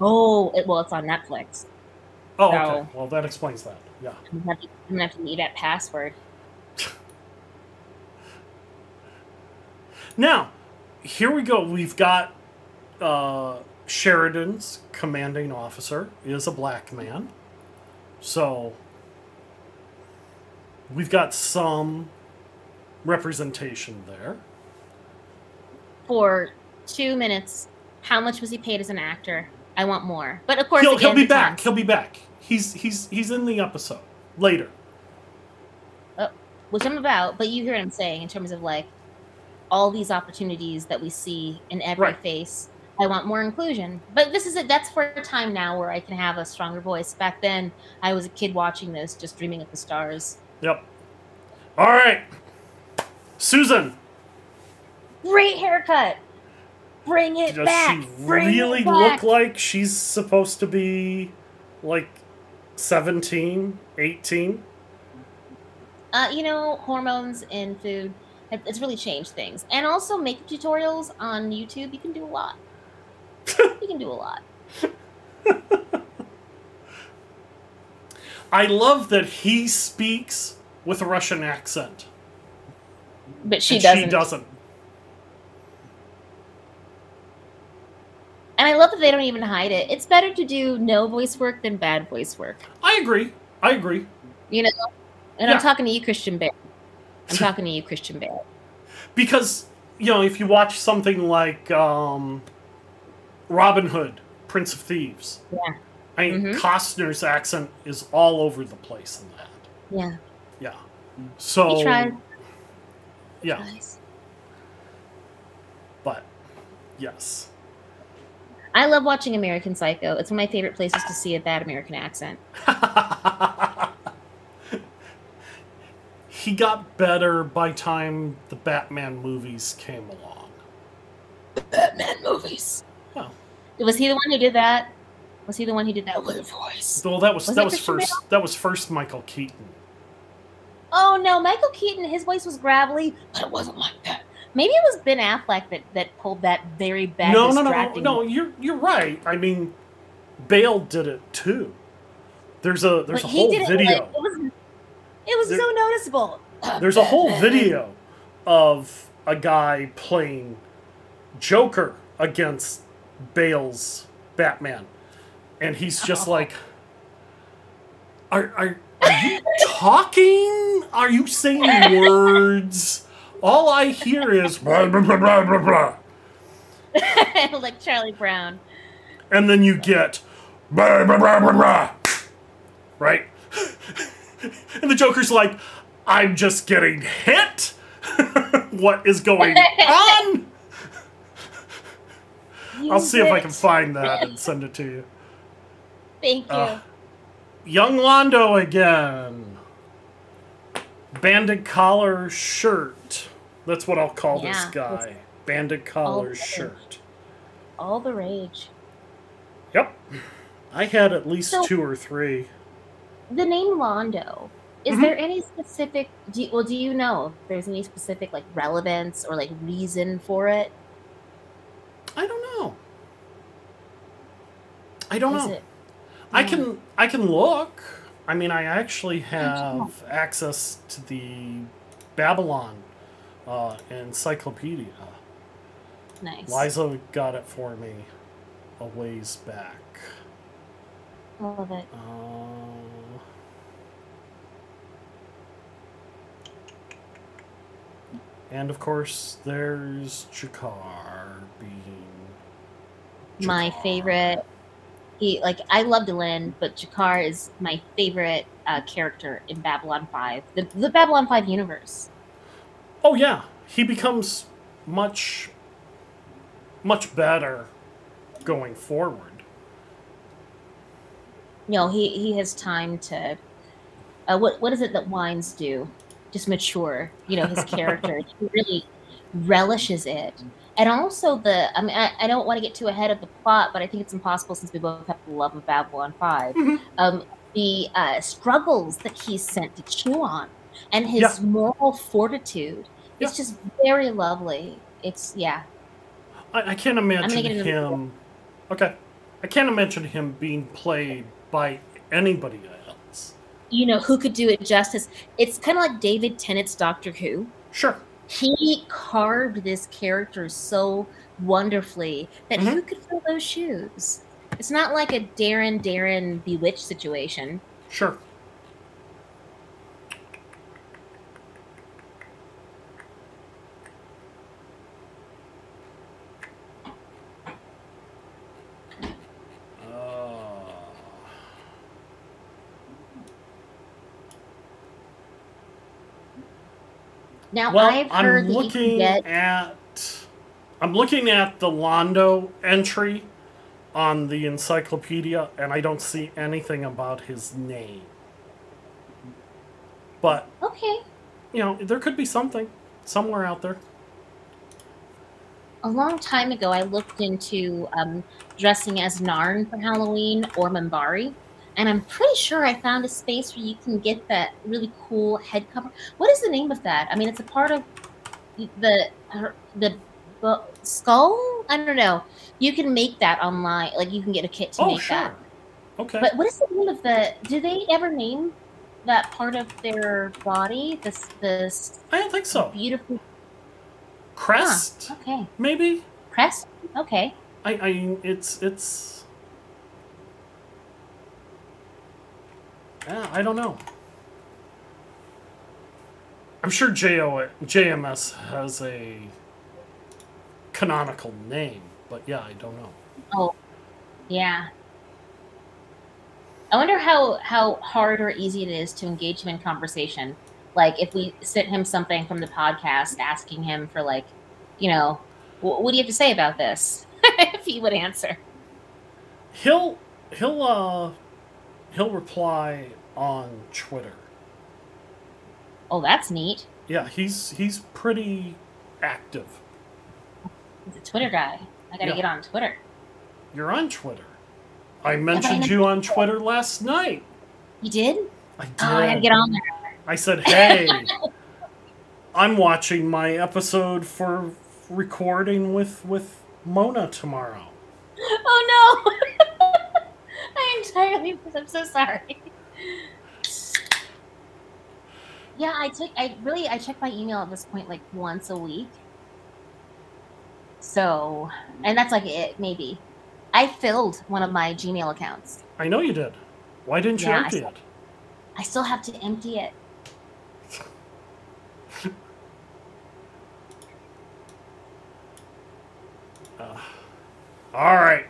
Oh, it, well, it's on Netflix. Oh, okay. Well, that explains that. Yeah. I'm gonna to, I'm gonna have to need that password. Now, here we go. We've got uh, Sheridan's commanding officer is a black man. So we've got some representation there. For two minutes, how much was he paid as an actor? I want more. But of course, He'll, he'll be back. times- He'll be back. He's he's he's in the episode later. which I'm about. But you hear what I'm saying in terms of like all these opportunities that we see in every Right. face. I want more inclusion. But this is it. That's for a time now where I can have a stronger voice. Back then, I was a kid watching this, just dreaming of the stars. Yep. All right, Susan. Great haircut. Bring it Does back. she Bring really look like she's supposed to be like 17, 18? Uh, you know, hormones in food, it's really changed things. And also, makeup tutorials on YouTube, you can do a lot. You can do a lot. I love that he speaks with a Russian accent. But she doesn't. She doesn't. And I love that they don't even hide it. It's better to do no voice work than bad voice work. I agree. I agree. You know? And Yeah. I'm talking to you, Christian Bear. I'm talking to you, Christian Bear. Because, you know, if you watch something like um, Robin Hood, Prince of Thieves, Yeah. I mean, Mhm. Costner's accent is all over the place in that. Yeah. Yeah. So, He tried. yeah, Tries. but yes. I love watching American Psycho. It's one of my favorite places to see a bad American accent. he got better by time the Batman movies came along. The Batman movies. Well, Was he the one who did that? Was he the one who did that weird voice? well that was, Was that it was Christian first that was first Michael Keaton. Oh no, Michael Keaton, his voice was gravelly, but it wasn't like that. Maybe it was Ben Affleck that, that pulled that very bad no, no, no, no, no. You're you're right. I mean, Bale did it too. There's a there's But a he whole did it video. like- it was, it was There- so noticeable. There's a whole video of a guy playing Joker against Bale's Batman, and he's just Oh. like, "Are are are you talking? Are you saying words? All I hear is blah blah blah blah blah blah." like Charlie Brown. and then you get blah, blah, blah, blah, blah, right? and the Joker's like, I'm just getting hit. what is going on? I'll see if I can find that and send it to you. Thank you. Uh, Young Londo again. Banded collar shirt. That's what I'll call this guy. Banded collar shirt. All the rage. Yep. I had at least So- two or three. The name Londo. Is Mhm. there any specific? Do you, well, do you know if there's any specific like relevance or like reason for it? I don't know. I don't Is know. it? I Hmm. can I can look. I mean, I actually have access to the Babylon uh, encyclopedia. Nice. Liza got it for me a ways back. Love it. Uh, and of course, there's G'Kar My favorite. He like I love Delenn, but G'Kar is my favorite uh, character in Babylon Five, the the Babylon Five universe. Oh yeah, he becomes much, much better going forward. You know, he he has time to. Uh, what what is it that wines do? Just mature. You know, his character. he really relishes it, and also the. I mean, I, I don't want to get too ahead of the plot, but I think it's impossible since we both have the love of Babylon 5 Mhm. Um, the uh, struggles that he's sent to chew on, and his Yeah. moral fortitude. It's just very lovely. It's yeah. I, I can't imagine get into the- him. Okay, I can't imagine him being played by anybody else. You know who could do it justice? It's kind of like David Tennant's Doctor Who. Sure. He carved this character so wonderfully that who mm-hmm. could fill those shoes? It's not like a Darrin Darrin Bewitched situation. Sure. Now well, I've heard I'm looking get at. I'm looking at the Londo entry on the encyclopedia, and I don't see anything about his name. But okay. you know, there could be something somewhere out there. A long time ago, I looked into um, dressing as Narn for Halloween or Minbari, and I'm pretty sure I found a space where you can get that really cool head cover. What is the name of that? I mean, it's a part of the her- the skull. I don't know. You can make that online. Like you can get a kit to Oh, make sure. that. Okay. But what is the name of the? Do they ever name that part of their body? This this I don't think so. beautiful. Crest, Okay, maybe. crest. Okay. I, I, it's, it's. Yeah, I don't know. I'm sure JO, JMS has a canonical name, but yeah, I don't know. Oh, yeah. I wonder how how hard or easy it is to engage him in conversation. Like if we sent him something from the podcast asking him for like, you know, "Wh- what do you have to say about this? if he would answer. He'll, he'll, uh, he'll reply on Twitter. Oh, that's neat. Yeah, he's he's pretty active. He's a Twitter guy. I gotta Yeah. get on Twitter. You're on Twitter. I mentioned you on Twitter last night. You did? I did. Oh, I gotta get on there. I said, "Hey, I'm watching my episode for recording with with Mona tomorrow." Oh no! I entirely. I'm so sorry. Yeah, I took. I really. I check my email at this point like once a week. So, and that's like it. Maybe. I filled one of my Gmail accounts. I know you did. Why didn't you Yeah, I empty it? I still have to empty it. Uh, all right,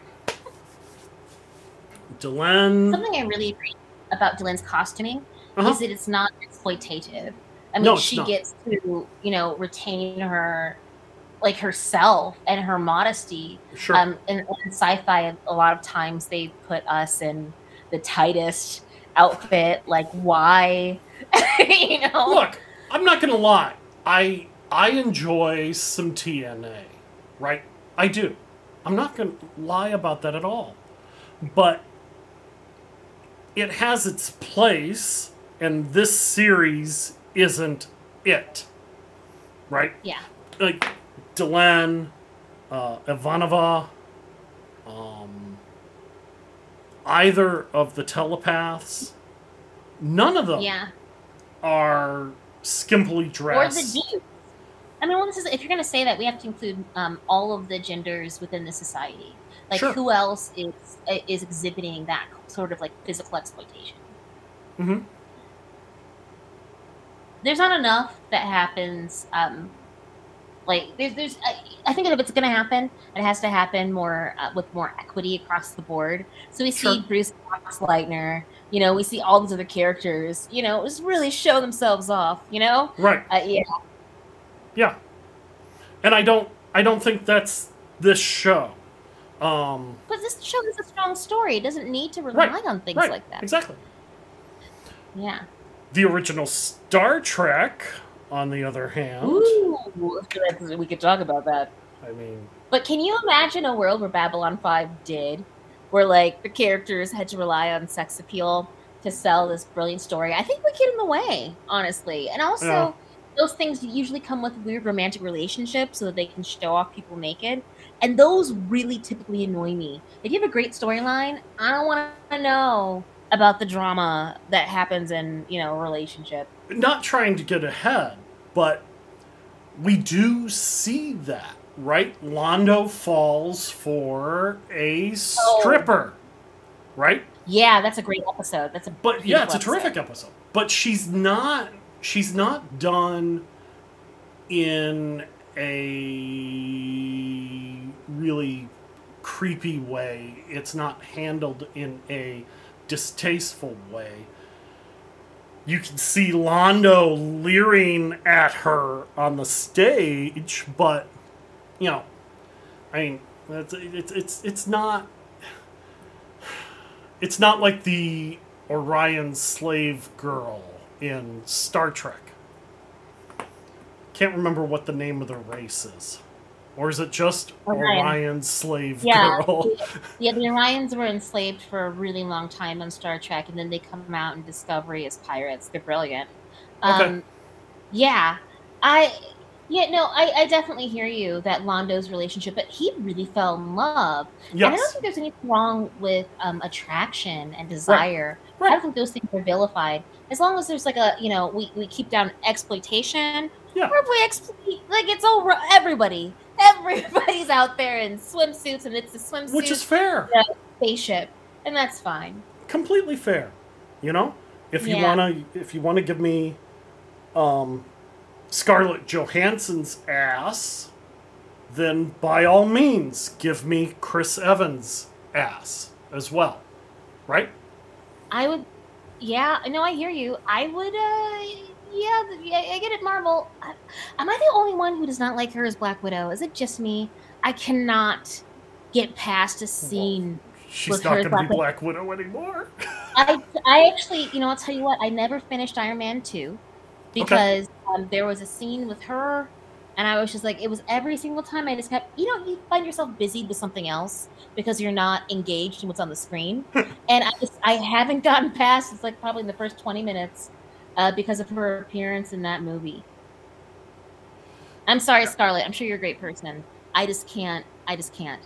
Delenn. Something I really appreciate about Delenn's costuming Uh-huh. is that it's not exploitative. I mean, No, she not. gets to, you know, retain her, like herself and her modesty. Sure. Um, in, in sci-fi, a lot of times they put us in the tightest outfit. Like, why? you know? Look, I'm not gonna lie. I I enjoy some TNA, right? I do. I'm not gonna lie about that at all. But it has its place, and this series isn't it, right? Yeah. Like Delenn, uh, Ivanova, um, either of the telepaths, none of them Yeah. are skimpily dressed. Or the dudes. I mean, well, this is if you're going to say that, we have to include um, all of the genders within the society. Like, Sure. who else is is exhibiting that sort of like physical exploitation? Mhm. There's not enough that happens. Um, like, there's, there's. I, I think if it's going to happen, it has to happen more uh, with more equity across the board. So we see Sure. Bruce Leitner. You know, we see all these other characters. You know, just really show themselves off. You know, Right. uh, yeah. Yeah. And I don't I don't think that's this show. Um But this show has a strong story. It doesn't need to rely Right, on things right. like that. Exactly. Yeah. The original Star Trek, on the other hand, Ooh, we could talk about that. I mean, But can you imagine a world where Babylon 5 did, where like the characters had to rely on sex appeal to sell this brilliant story? I think we get in the way, honestly. And also, Yeah. those things usually come with weird romantic relationships so that they can show off people naked. And those really typically annoy me. If you have a great storyline, I don't want to know about the drama that happens in, you know, a relationship. not trying to get ahead, but we do see that, right? Londo falls for a oh. stripper, right? Yeah, that's a great episode. That's a But yeah, it's a beautiful terrific episode. But she's not she's not done in a really creepy way. It's not handled in a distasteful way. You can see Londo leering at her on the stage, but you know, I mean, it's it's it's, it's not it's not like the Orion slave girl in Star Trek. Can't remember what the name of the race is. Or is it just Orion. Orion slave Yeah. girl? Yeah, the Orions were enslaved for a really long time on Star Trek, and then they come out in Discovery as pirates. They're brilliant. Okay. Um, yeah, I, yeah, no, I, I definitely hear you that Londo's relationship, but he really fell in love. And I don't think there's anything wrong with um, attraction and desire. I Right. don't think those things are vilified. As long as there's like a, you know, we, we keep down exploitation, Yeah. or if we exploit, like it's over everybody. Everybody's out there in swimsuits, and it's a swimsuit Which is fair. spaceship, and that's fine. Completely fair. You know? If you Yeah. wanna if you wanna give me um Scarlett Johansson's ass, then by all means give me Chris Evans' ass as well. Right? I would, yeah, no, I hear you. I would, uh, yeah, yeah, I get it, Marvel. I, am I the only one who does not like her as Black Widow? Is it just me? I cannot get past a scene. She's With not gonna be Black- Black Widow anymore. I, I actually, you know, I'll tell you what. I never finished Iron Man two because um, there was a scene with her, and I was just like, it was every single time. I just kept, you know, you find yourself busied with something else because you're not engaged in what's on the screen, and I just, I haven't gotten past. It's like probably in the first twenty minutes uh, because of her appearance in that movie. I'm sorry, Scarlett. I'm sure you're a great person. I just can't. I just can't.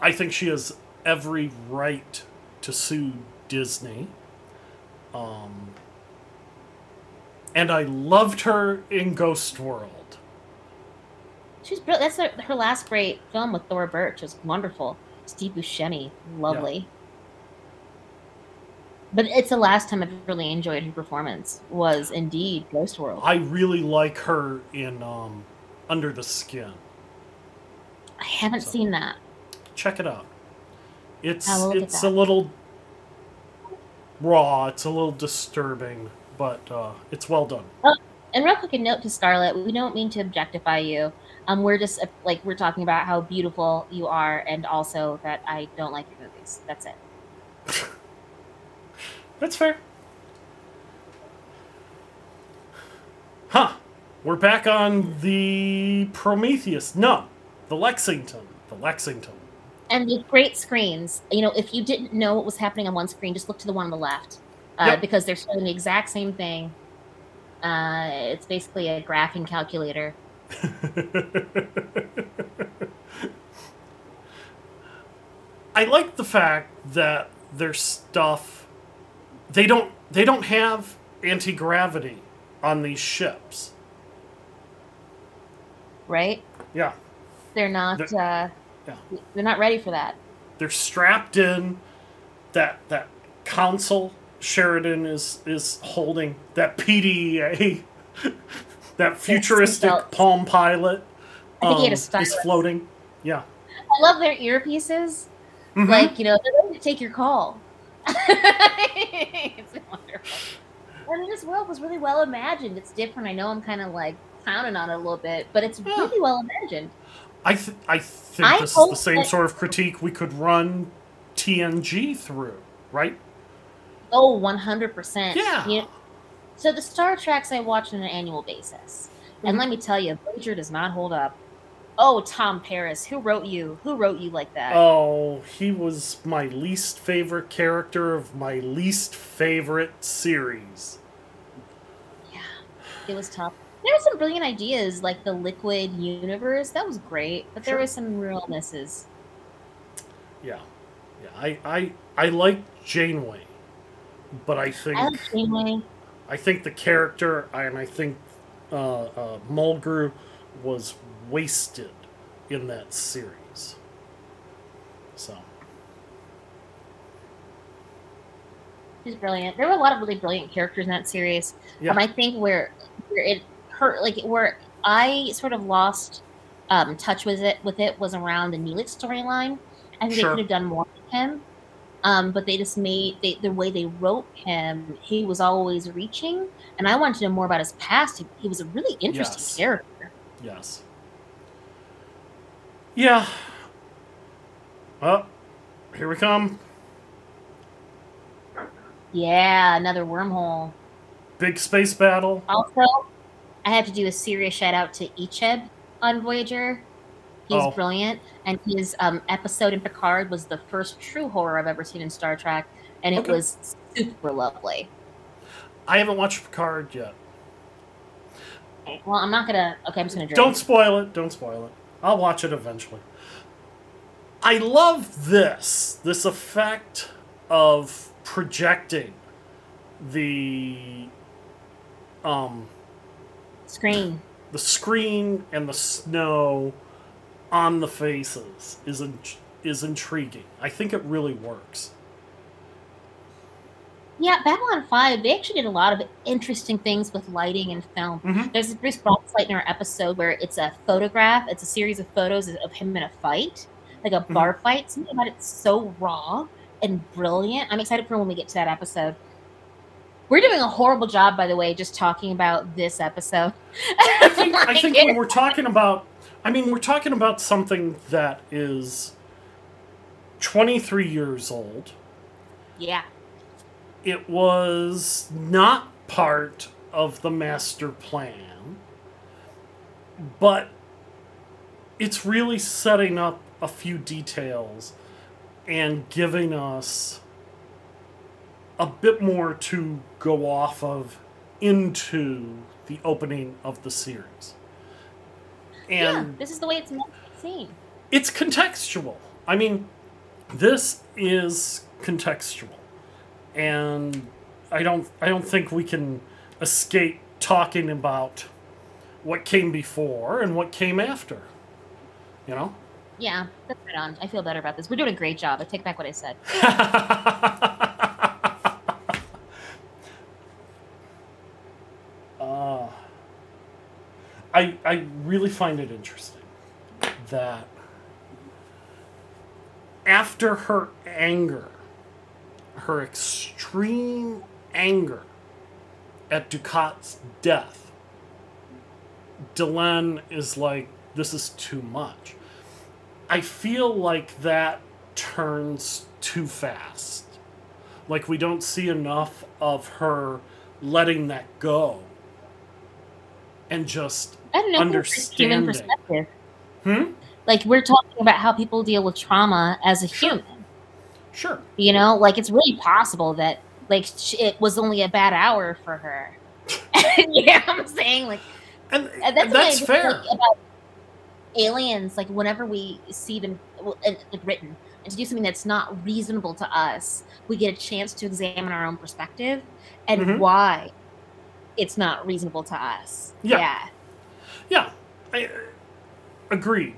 I think she has every right to sue Disney. Um, and I loved her in Ghost World. She's brilliant. That's her, her last great film with Thora Birch. It was wonderful. Steve Buscemi, lovely. But it's the last time I've really enjoyed her performance. Was indeed Ghost World. I really like her in um, Under the Skin. I haven't So- seen that. Check it out. It's I will look at it's a little raw. It's a little disturbing, but uh, it's well done. And real quick, a note to Scarlett: we don't mean to objectify you. Um, we're just uh, like we're talking about how beautiful you are, and also that I don't like your movies. That's it. That's fair. Huh. We're back on the Prometheus. No, the Lexington. The Lexington. and with great screens. You know, if you didn't know what was happening on one screen, just look to the one on the left uh, Yep. because they're showing the exact same thing. Uh, it's basically a graphing calculator. I like the fact that their stuff they don't they don't have anti gravity on these ships. right? Yeah. They're not. The- uh, Yeah. They're not ready for that. They're strapped in that that console Sheridan is is holding that PDA that futuristic. Palm Pilot I think he had a um, is floating. Yeah. I love their earpieces. Mhm. Like you know, they're ready to take your call. it's wonderful. I mean, this world was really well imagined. It's different. I know I'm kind of like clowning on it a little bit, but it's Yeah. really well imagined. I th- I think I this is the same sort of critique we could run TNG through, right? Oh, 100%. Yeah. You know, so the Star Treks I watch on an annual basis. And Mhm. let me tell you, Voyager does not hold up. Oh, Tom Paris, who wrote you? Who wrote you like that? Oh, he was my least favorite character of my least favorite series. Yeah, it was tough. There were some brilliant ideas, like the liquid universe. That was great, but there Sure. were some real misses. Yeah, yeah. I I I like Janeway, but I think I like Janeway. I think the character and I think uh, uh, Mulgrew was wasted in that series. So She's brilliant. There were a lot of really brilliant characters in that series. Yeah. Um, I think where, where it hurt, like where I sort of lost um, touch with it, with it was around the Neelix storyline. I think Sure. they could have done more with him, um, but they just made they, the way they wrote him. He was always reaching, and I wanted to know more about his past. He, he was a really interesting Yes. character. yes, yeah. Well, here we come. Yeah, another wormhole. Big space battle. Also, I have to do a serious shout out to Icheb on Voyager. He's Oh. brilliant, and his um, episode in Picard was the first true horror I've ever seen in Star Trek, and it Okay. was super lovely. I haven't watched Picard yet. Well, I'm not gonna. Okay, I'm just gonna drink. Don't spoil it. Don't spoil it. I'll watch it eventually. I love this this effect of projecting the um screen. the screen and the snow on the faces is in, is intriguing. I think it really works. Yeah, Babylon Five. They actually did a lot of interesting things with lighting and film. Mhm. There's a Bruce Boxleitner episode where it's a photograph. It's a series of photos of him in a fight, like a Mm-hmm. bar fight. Something about it's so raw and brilliant. I'm excited for when we get to that episode. We're doing a horrible job, by the way, just talking about this episode. I think, I think when we're talking about, I mean, we're talking about something that is 23 years old. yeah, It was not part of the master plan, but it's really setting up a few details and giving us a bit more to go off of into the opening of the series. yeah. And This is the way it's meant to seen. it's contextual. I mean, this is contextual, and I don't I don't think we can escape talking about what came before and what came after. You know. Yeah, that's right on. I feel better about this. We're doing a great job. I take back what I said. uh, I I really find it interesting that after her anger, her extreme anger at Dukhat's death, Delenn is like, this is too much. I feel like that turns too fast. Like we don't see enough of her letting that go and just I don't know. from Human understanding. perspective. hmm Like we're talking about how people deal with trauma as a human. Sure You know, like it's really possible that like it was only a bad hour for her. you know what I'm saying? Like and, and that's, and that's fair like about aliens. Like whenever we see them like, written and to do something that's not reasonable to us, we get a chance to examine our own perspective and Mhm. why it's not reasonable to us. Yeah. yeah. Yeah, I, agreed.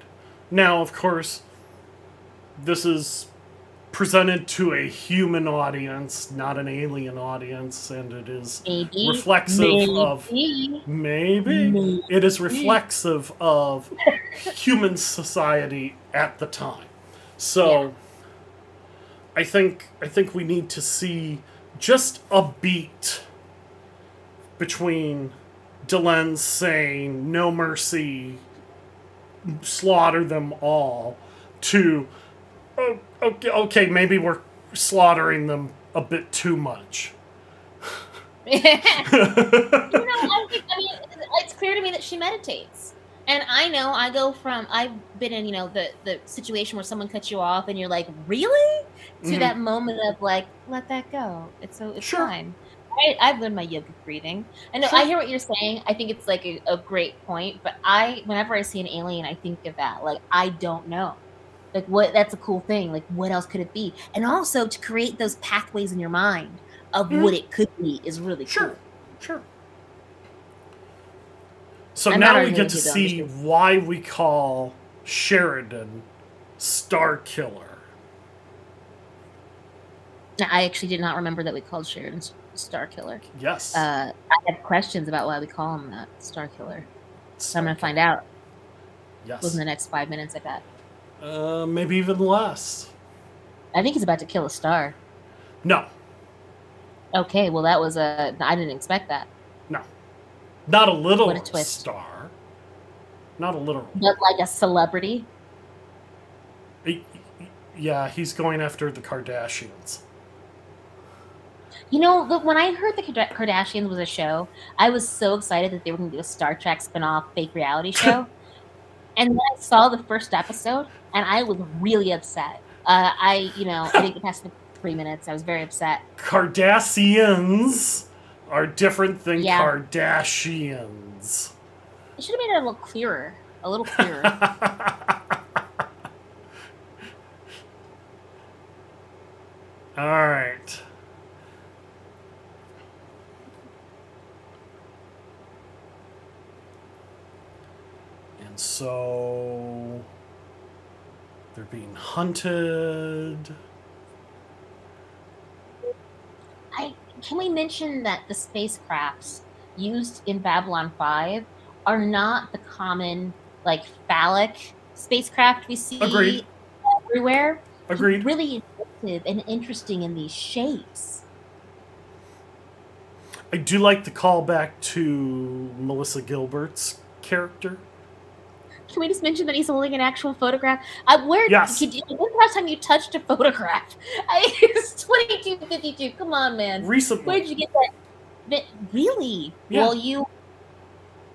Now, of course, this is presented to a human audience, not an alien audience, and it is Maybe reflexive of maybe, maybe maybe. it is reflexive of human society at the time. So, I think I think we need to see just a beat between Delenn saying "No mercy, slaughter them all," to oh, okay, okay, maybe we're slaughtering them a bit too much. you know, I, think, I mean, it's clear to me that she meditates. And I know I go from I've been in you know the the situation where someone cuts you off and you're like really to Mhm. that moment of like let that go it's so it's Sure. fine. I, I've learned my yogic breathing. I know Sure. I hear what you're saying. I think it's like a, a great point. But I whenever I see an alien, I think of that. Like I don't know. Like what that's a cool thing. Like what else could it be? And also to create those pathways in your mind of Mhm. what it could be is really Sure, cool. sure. Sure. So I'm now we get to you, though, see why we call Sheridan Star Killer. Now, I actually did not remember that we called Sheridan Star Killer. Yes. Uh, I have questions about why we call him that Star Killer. So I'm gonna find out Yes. within the next five minutes. I bet. Uh, maybe even less. I think he's about to kill a star. No, Okay, well that was a. I didn't expect that, no. Not a little What a twist. star. Not a literal. but like a celebrity. Yeah, he's going after the Kardashians. You know, look, when I heard the Kardashians was a show, I was so excited that they were going to do a Star Trek spin-off fake reality show. And then I saw the first episode, and I was really upset. Uh, I, you know, I didn't get past the three minutes. I was very upset. Kardashians are different than Yeah. Kardashians. They should have made it a little clearer. A little clearer. All right. And so they're being hunted. I can we mention that the spacecrafts used in Babylon 5 are not the common like phallic spacecraft we see Agreed. everywhere. Agreed. Really inventive and interesting in these shapes. I do like the callback to Melissa Gilbert's character. Can we just mention that he's holding an actual photograph? Uh, where Yes. could you, when's the last time you touched a photograph? I, it's 2252. Come on, man. Recently. Where'd you get that? Really? Yeah. Well, you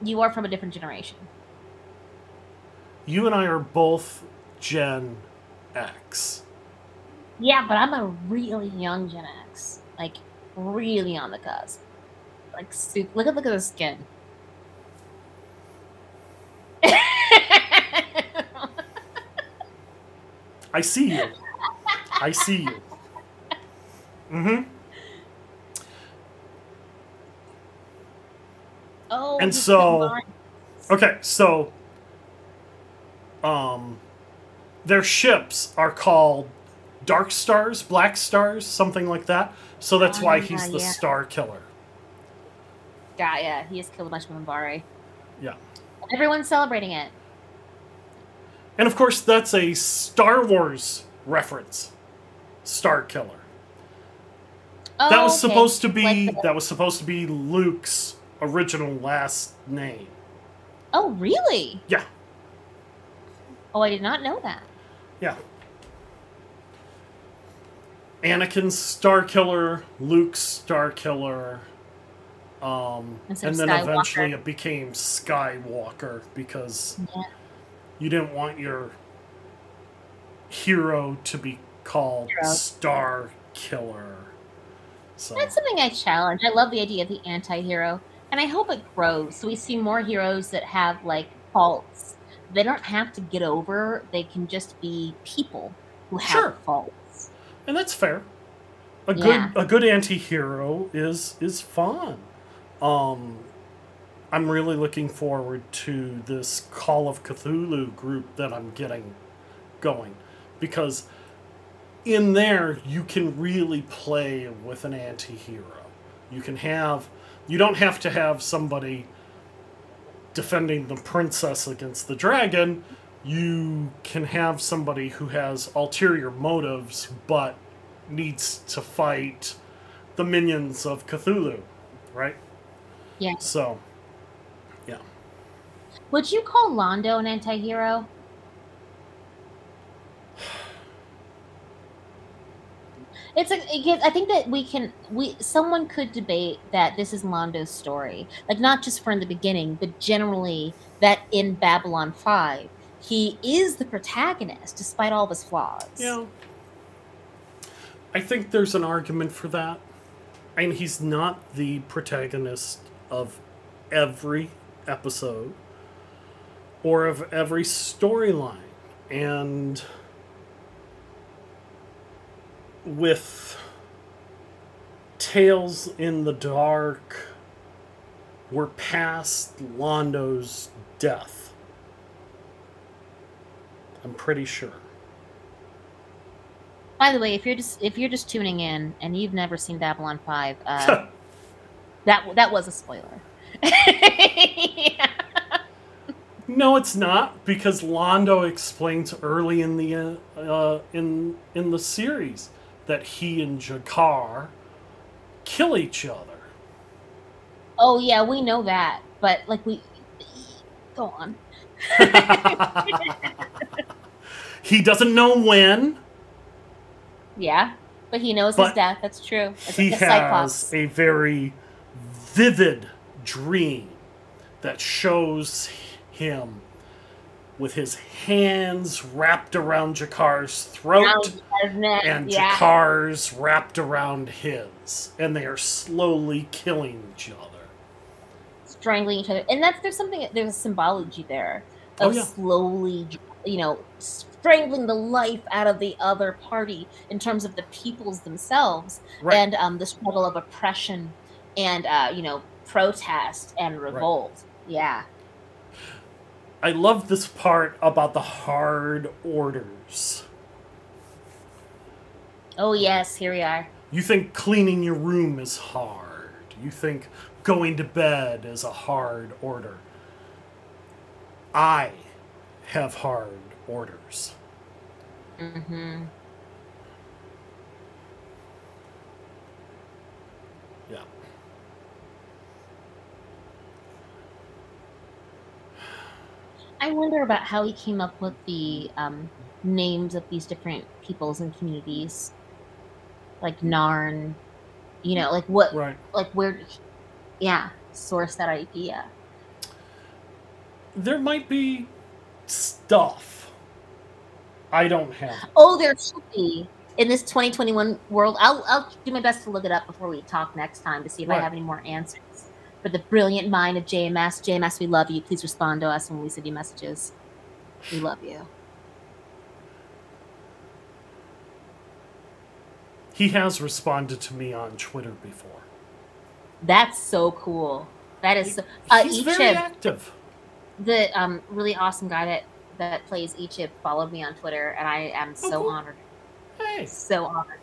you are from a different generation. You and I are both Gen X. Yeah, but I'm a really young Gen X. Like, really on the cusp. Like, super, look at look at the skin. I see you. I see you. Mm-hmm. oh, And so- Okay, so um their ships are called dark stars, black stars, something like that. So that's Oh, why yeah, he's the yeah. star killer. yeah, yeah, he has killed a bunch of Minbari. Yeah. Everyone's celebrating it. And of course that's a Star Wars reference. Star killer. Oh, that was okay. supposed to be that was supposed to be Luke's original last name. oh, really? Yeah. Oh, I did not know that. Yeah. Anakin's Star Killer, Luke's Star Killer. Um, and then Skywalker. eventually it became Skywalker because Yeah. You didn't want your hero to be called Hero. Star Killer. So That's something I challenge. I love the idea of the anti-hero, and I hope it grows. So we see more heroes that have like faults. They don't have to get over. They can just be people who have Sure. faults. and that's fair. A Yeah. good a good anti-hero is is fun. Um I'm really looking forward to this Call of Cthulhu group that I'm getting going because in there you can really play with an anti-hero. You can have you don't have to have somebody defending the princess against the dragon. You can have somebody who has ulterior motives but needs to fight the minions of Cthulhu, right? Yeah. So. Would you call Londo an anti-hero? It's gives, I think that we can we someone could debate that this is Londo's story, like not just from the beginning, but generally that in Babylon Five he is the protagonist despite all of his flaws. Yeah. I think there's an argument for that. And he's not the protagonist of every episode or of every storyline. And with Tales in the Dark, we're past Londo's death. I'm pretty sure. By the way, if you're just if you're just tuning in and you've never seen Babylon Five, uh, that that was a spoiler. No, it's not because Londo explains early in the uh, in in the series that he and G'Kar kill each other. oh yeah, we know that, but like we go on. he doesn't know when. Yeah, but he knows But his death. That's true. It's he like a has a very vivid dream that shows him with his hands wrapped around G'Kar's throat. And yeah. G'Kar's wrapped around his, and they are slowly killing each other. strangling each other, and that's there's something there's a symbology there Oh, of yeah. slowly, you know, strangling the life out of the other party in terms of the peoples themselves Right. and um, the struggle of oppression and uh, you know protest and revolt. Yeah. I love this part about the hard orders. Oh yes, here we are. You think cleaning your room is hard. You think going to bed is a hard order. I have hard orders. hmm I wonder about how he came up with the um, names of these different peoples and communities, like Narn. You know, like what, Right. like where, yeah, source that idea. There might be stuff I don't have. Oh, there should be in this 2021 world. I'll I'll do my best to look it up before we talk next time to see if I have any more answers. For the brilliant mind of JMS, JMS, we love you. Please respond to us when we send you messages. We love you. He has responded to me on Twitter before. That's so cool. That is so. Uh, He's very active. the um, really awesome guy that that plays Ichib, followed me on Twitter, and I am so Oh, cool. honored. Hey. So honored.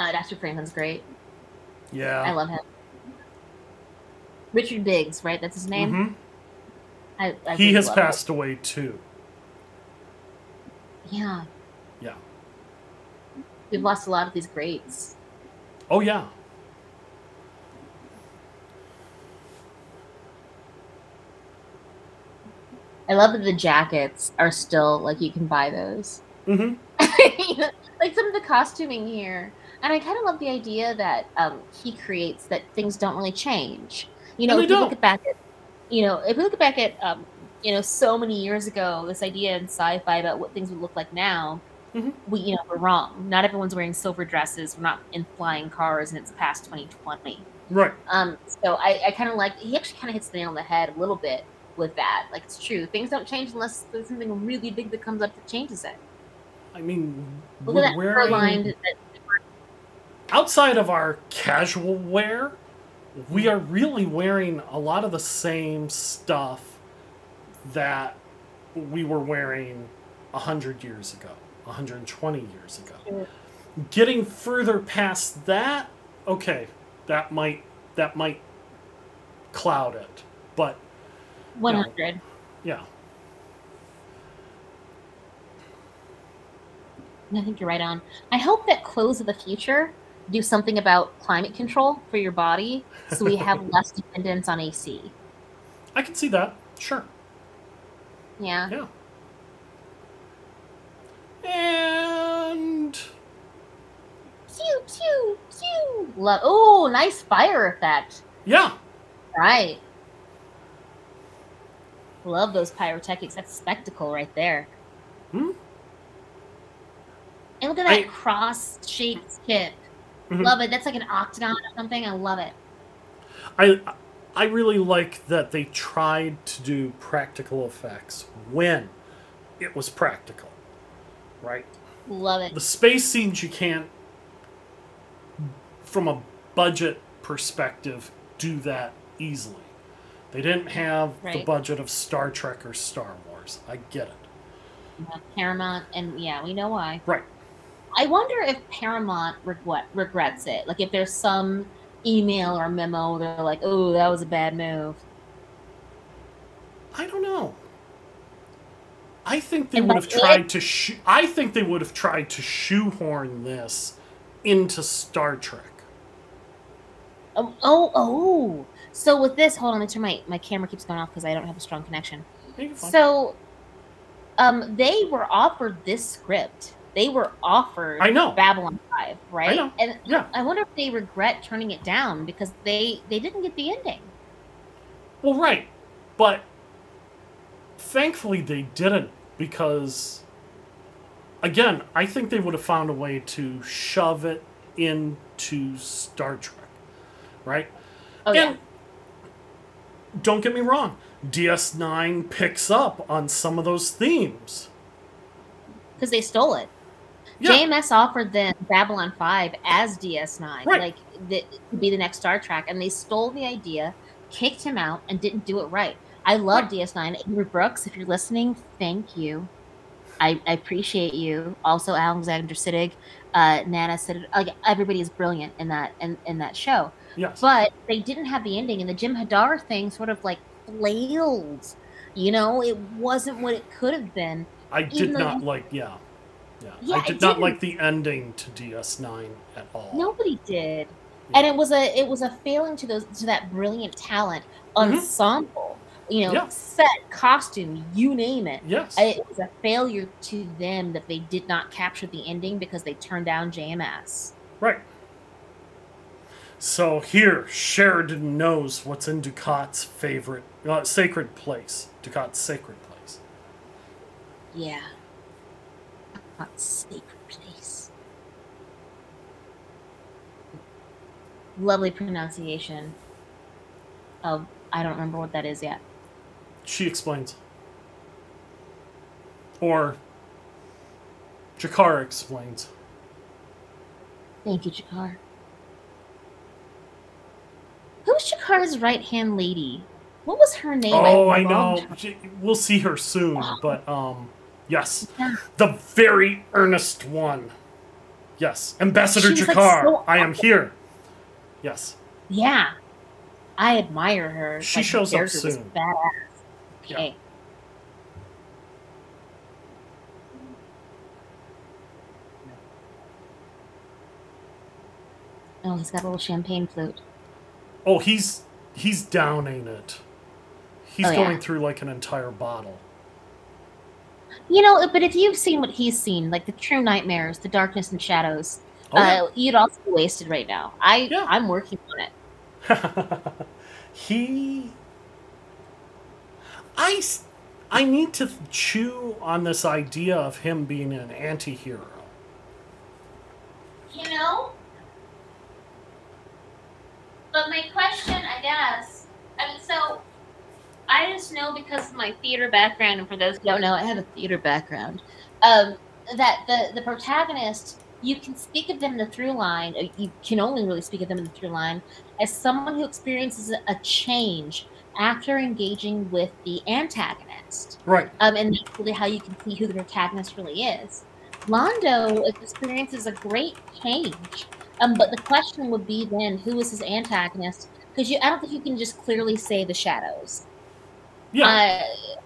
Uh, Dr. Freeman's great. Yeah. I love him. Richard Biggs, right? That's his name? Mm-hmm. I, I he really has passed away too. Yeah. Yeah. We've lost a lot of these greats. Oh, yeah. I love that the jackets are still like you can buy those. Mm-hmm. like some of the costuming here and I kind of love the idea that um, he creates that things don't really change. You know, if you look back at, you know, if we look back at, um, you know, so many years ago, this idea in sci-fi about what things would look like now, Mhm. we, you know, we're wrong. Not everyone's wearing silver dresses. We're not in flying cars, and it's past 2020. Right. Um, so I, I kind of like he actually kind of hits the nail on the head a little bit with that. Like it's true, things don't change unless there's something really big that comes up that changes it. I mean, Look at that fur lined. That, outside of our casual wear, we are really wearing a lot of the same stuff that we were wearing 100 years ago, 120 years ago. Sure. Getting further past that, okay, that might that might cloud it. But 100. yeah, I think you're right on. I hope that clothes of the future do something about climate control for your body, so we have less dependence on AC. I can see that. Sure. Yeah. Yeah. And Pew pew pew. Love. Oh, nice fire effect. yeah, Right. Love those pyrotechnics. That's spectacle right there. Hmm? And look at that I- cross-shaped tip. Mhm. Love it. That's like an octagon or something. I love it. I I really like that they tried to do practical effects when it was practical. Right? Love it. The space scenes you can't from a budget perspective do that easily. They didn't have the budget of Star Trek or Star Wars. I get it. Paramount, and yeah, we know why. Right. I wonder if Paramount regret, regrets it. Like if there's some email or memo, they're like, "Oh, that was a bad move." I don't know. I think they And would have it? tried to. Sh- I think they would have tried to shoehorn this into Star Trek. Oh, oh, oh. So with this, hold on, let me turn my my camera keeps going off because I don't have a strong connection. Yeah, you're fine. So, um, they were offered this script. They were offered I know. Babylon Five, right? I know. And Yeah. I wonder if they regret turning it down because they they didn't get the ending. Well, right, but thankfully they didn't because, again, I think they would have found a way to shove it into Star Trek, right? Oh and don't get me wrong, DS9 picks up on some of those themes. because they stole it. Yeah, JMS offered them Babylon 5 as DS9, Right. like the, to be the next Star Trek, and they stole the idea, kicked him out, and didn't do it right. I love Right. DS9. Andrew Brooks, if you're listening, thank you. I, I appreciate you. Also, Alexander Siddig, uh, Nana Siddig, like everybody is brilliant in that in, in that show. yes. But they didn't have the ending, and the Jem'Hadar thing sort of like flailed. You know, it wasn't what it could have been. I did not like, yeah. Yeah, Yeah, I did not didn't. like the ending to DS9 at all. Nobody did. Yeah. and it was a it was a failing to those to that brilliant talent Mhm. ensemble you know Yeah. set costume you name it Yes. It was a failure to them that they did not capture the ending because they turned down jms Right. So here, Sheridan knows what's in Dukhat's favorite, uh, sacred place. Dukhat's sacred place. yeah Not sacred place lovely pronunciation of i don't remember what that is yet She explains. Or G'Kar explains. Thank you, G'Kar. Who's G'Kar's right hand lady? What was her name? Oh, I belonged know. We'll see her soon, but um, yes, Yeah. the very earnest one. Yes, Ambassador She was, like, so I am here. Yes, Yeah. I admire her. She her shows up soon. Badass. Yeah. Okay. Oh, he's got a little champagne flute. Oh, he's he's downing it. He's Oh, yeah. going through like an entire bottle. You know, but if you've seen what he's seen, like the true nightmares, the darkness and shadows, Oh, yeah. uh, you'd also be wasted right now. I Yeah. I'm working on it. he I, I need to chew on this idea of him being an anti-hero. You know? But my question, I guess, I mean, so I just know because of my theater background, and for those who don't know, I have a theater background, um, that the, the protagonist, you can speak of them in the through line, you can only really speak of them in the through line, as someone who experiences a change after engaging with the antagonist Right. um, and that's really how you can see who the protagonist really is. Londo experiences a great change, um, but the question would be then, who is his antagonist? Because you, I don't think you can just clearly say the shadows. Yeah. Uh,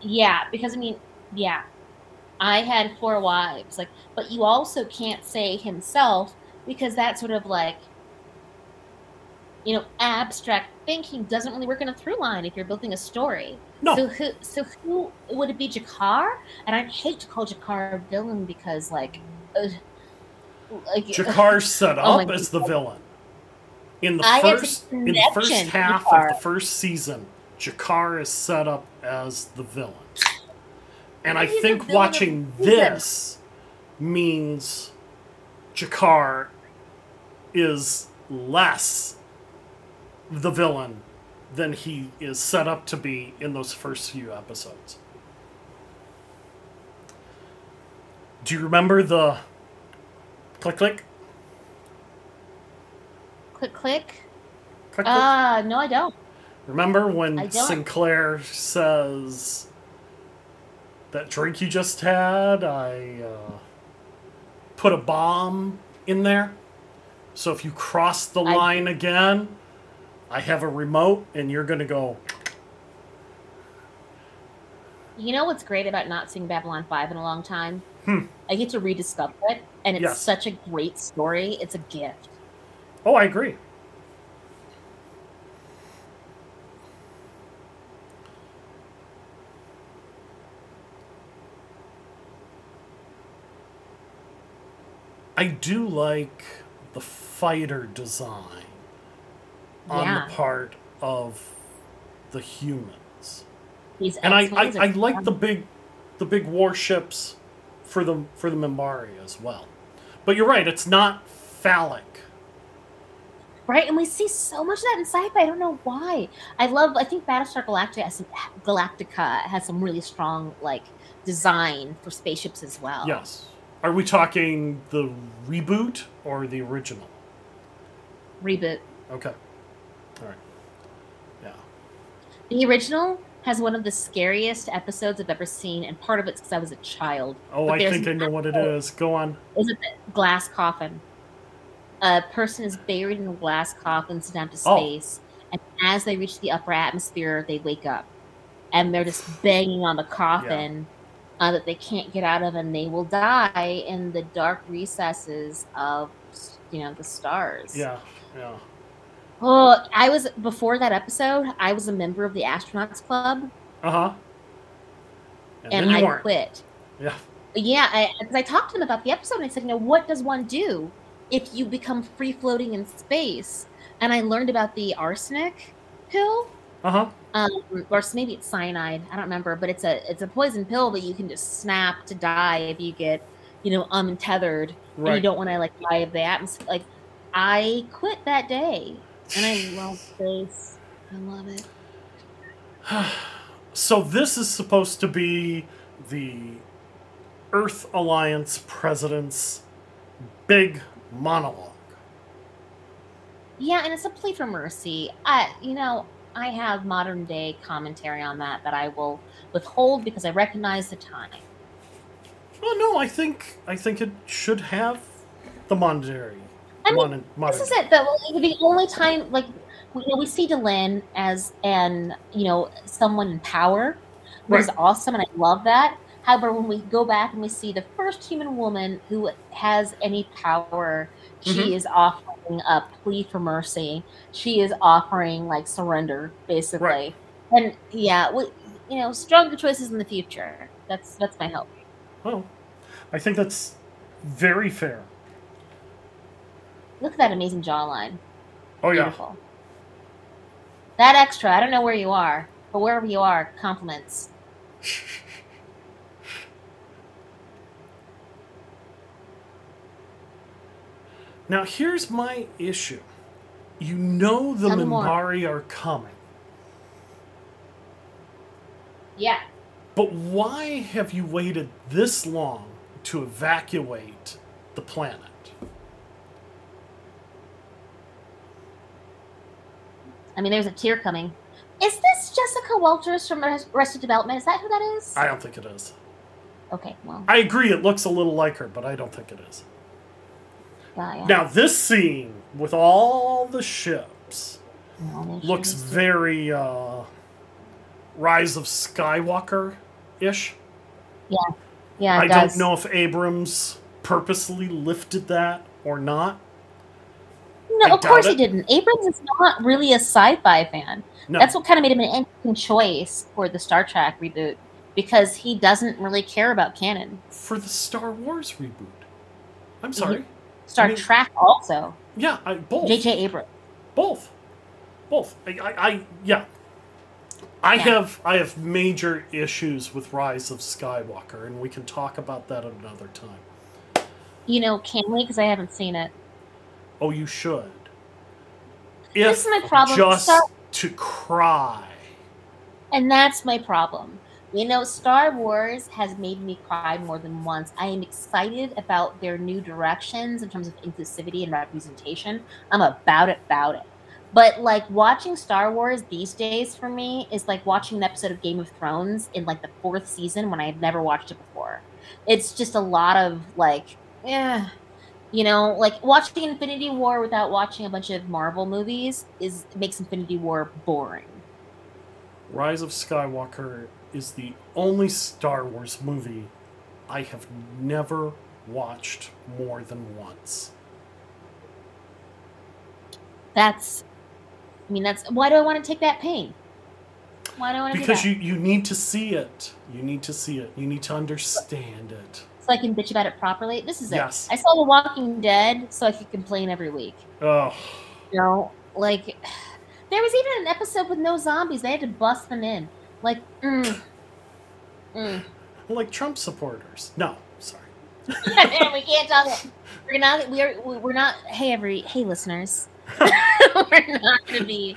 yeah, because I mean, yeah, I had four wives, like, but you also can't say himself because that sort of like, you know, abstract thinking doesn't really work in a through line if you're building a story. no. So who? So who would it be? G'Kar? And I'd hate to call G'Kar a villain because, like, uh, like G'Kar's set Oh up as the villain. In the I first in the first half Jakar. of the first season, G'Kar is set up as the villain. And I think watching this means G'Kar is less the villain than he is set up to be in those first few episodes. Do you remember the click click click click. click click? Ah, no, I don't. Remember when. Sinclair says that drink you just had, I uh, put a bomb in there? So if you cross the I- line again, I have a remote and you're going to go, You know what's great about not seeing Babylon Five in a long time? Hmm. I get to rediscover it, and it's Yes. such a great story. It's a gift. oh, I agree. I do like the fighter design on Yeah. the part of the humans. These And I, I, I like the big the big warships for the for the Minbari as well. But you're right, it's not phallic. Right, and we see so much of that in sci-fi. I don't know why. I love. I think Battlestar Galactica has some, Galactica has some really strong like design for spaceships as well. Yes. Are we talking the reboot or the original? Reboot. Okay. All right. Yeah. The original has one of the scariest episodes I've ever seen, and part of it's because I was a child. Oh, I think I know what it is. Go on. Is it the glass coffin? A person is buried in a glass coffin, sent down to Oh. space, and as they reach the upper atmosphere, they wake up, and they're just banging on the coffin uh, that they can't get out of, and they will die in the dark recesses of you know the stars. Yeah. Yeah. Oh, I was before that episode. I was a member of the astronauts club, Uh huh. And, and I weren't. quit. Yeah. Yeah, because I, talked to them about the episode, and I said, you know, what does one do if you become free floating in space? And I learned about the arsenic pill, Uh huh. um, or maybe it's cyanide. I don't remember, but it's a it's a poison pill that you can just snap to die if you get, you know, untethered and you don't want to like die of the atmosphere. Like, I quit that day, and I love space. I love it. So this is supposed to be the Earth Alliance president's big monologue. Yeah, and it's a plea for mercy. I, you know, I have modern day commentary on that that I will withhold because I recognize the time. Well, no, I think I think it should have the monetary. I mean, mon- modern- This is it. The, the only time, like, we, you know, we see Delenn as an, you know, someone in power, which is awesome, and I love that. However, when we go back and we see the first human woman who has any power, she Mhm. is offering a plea for mercy. She is offering like surrender, basically. Right. And yeah, we, you know, stronger choices in the future. That's that's my hope. Oh, I think that's very fair. Look at that amazing jawline. Oh yeah. Beautiful. That extra, I don't know where you are, but wherever you are, compliments. Now here's my issue. You know the Tell more. Are coming, Yeah. but why have you waited this long to evacuate the planet? I mean, there's a tear coming. Is this Jessica Walters from Arrested Development? Is that who that is? I don't think it is. okay, well, I agree it looks a little like her, but I don't think it is. Yeah, yeah. Now this scene with all the ships they looks very uh Rise of Skywalker ish. Yeah, it I does. don't know if Abrams purposely lifted that or not. No, I of course doubt he didn't. Abrams is not really a sci-fi fan. No. That's what kind of made him an interesting choice for the Star Trek reboot because he doesn't really care about canon. for the Star Wars reboot. I'm sorry. Star I mean- Trek also. Yeah, I, both. J.J. Abrams. Both. Both. I, I, I yeah. I Yeah. have I have major issues with Rise of Skywalker, and we can talk about that another time. You know, can we? because I haven't seen it. Oh, you should. This If is my problem. just to cry. And that's my problem. You know, Star Wars has made me cry more than once. I am excited about their new directions in terms of inclusivity and representation. I'm about it, about it. But like watching Star Wars these days for me is like watching an episode of Game of Thrones in like the fourth season when I had never watched it before. It's just a lot of like, eh, you know, like watching Infinity War without watching a bunch of Marvel movies is makes Infinity War boring. Rise of Skywalker is the only Star Wars movie I have never watched more than once. That's, I mean, that's why do I want to take that pain? Why do I want to Because you, you need to see it. You need to see it. You need to understand it. So I can bitch about it properly. This is it. Yes. I saw The Walking Dead, so I could complain every week. Oh, You know, like there was even an episode with no zombies. They had to bust them in. Like, mm, mm. like Trump supporters. No, sorry. we can't talk. We're not. We are. We're not. Hey, every. Hey, listeners. we're not going to be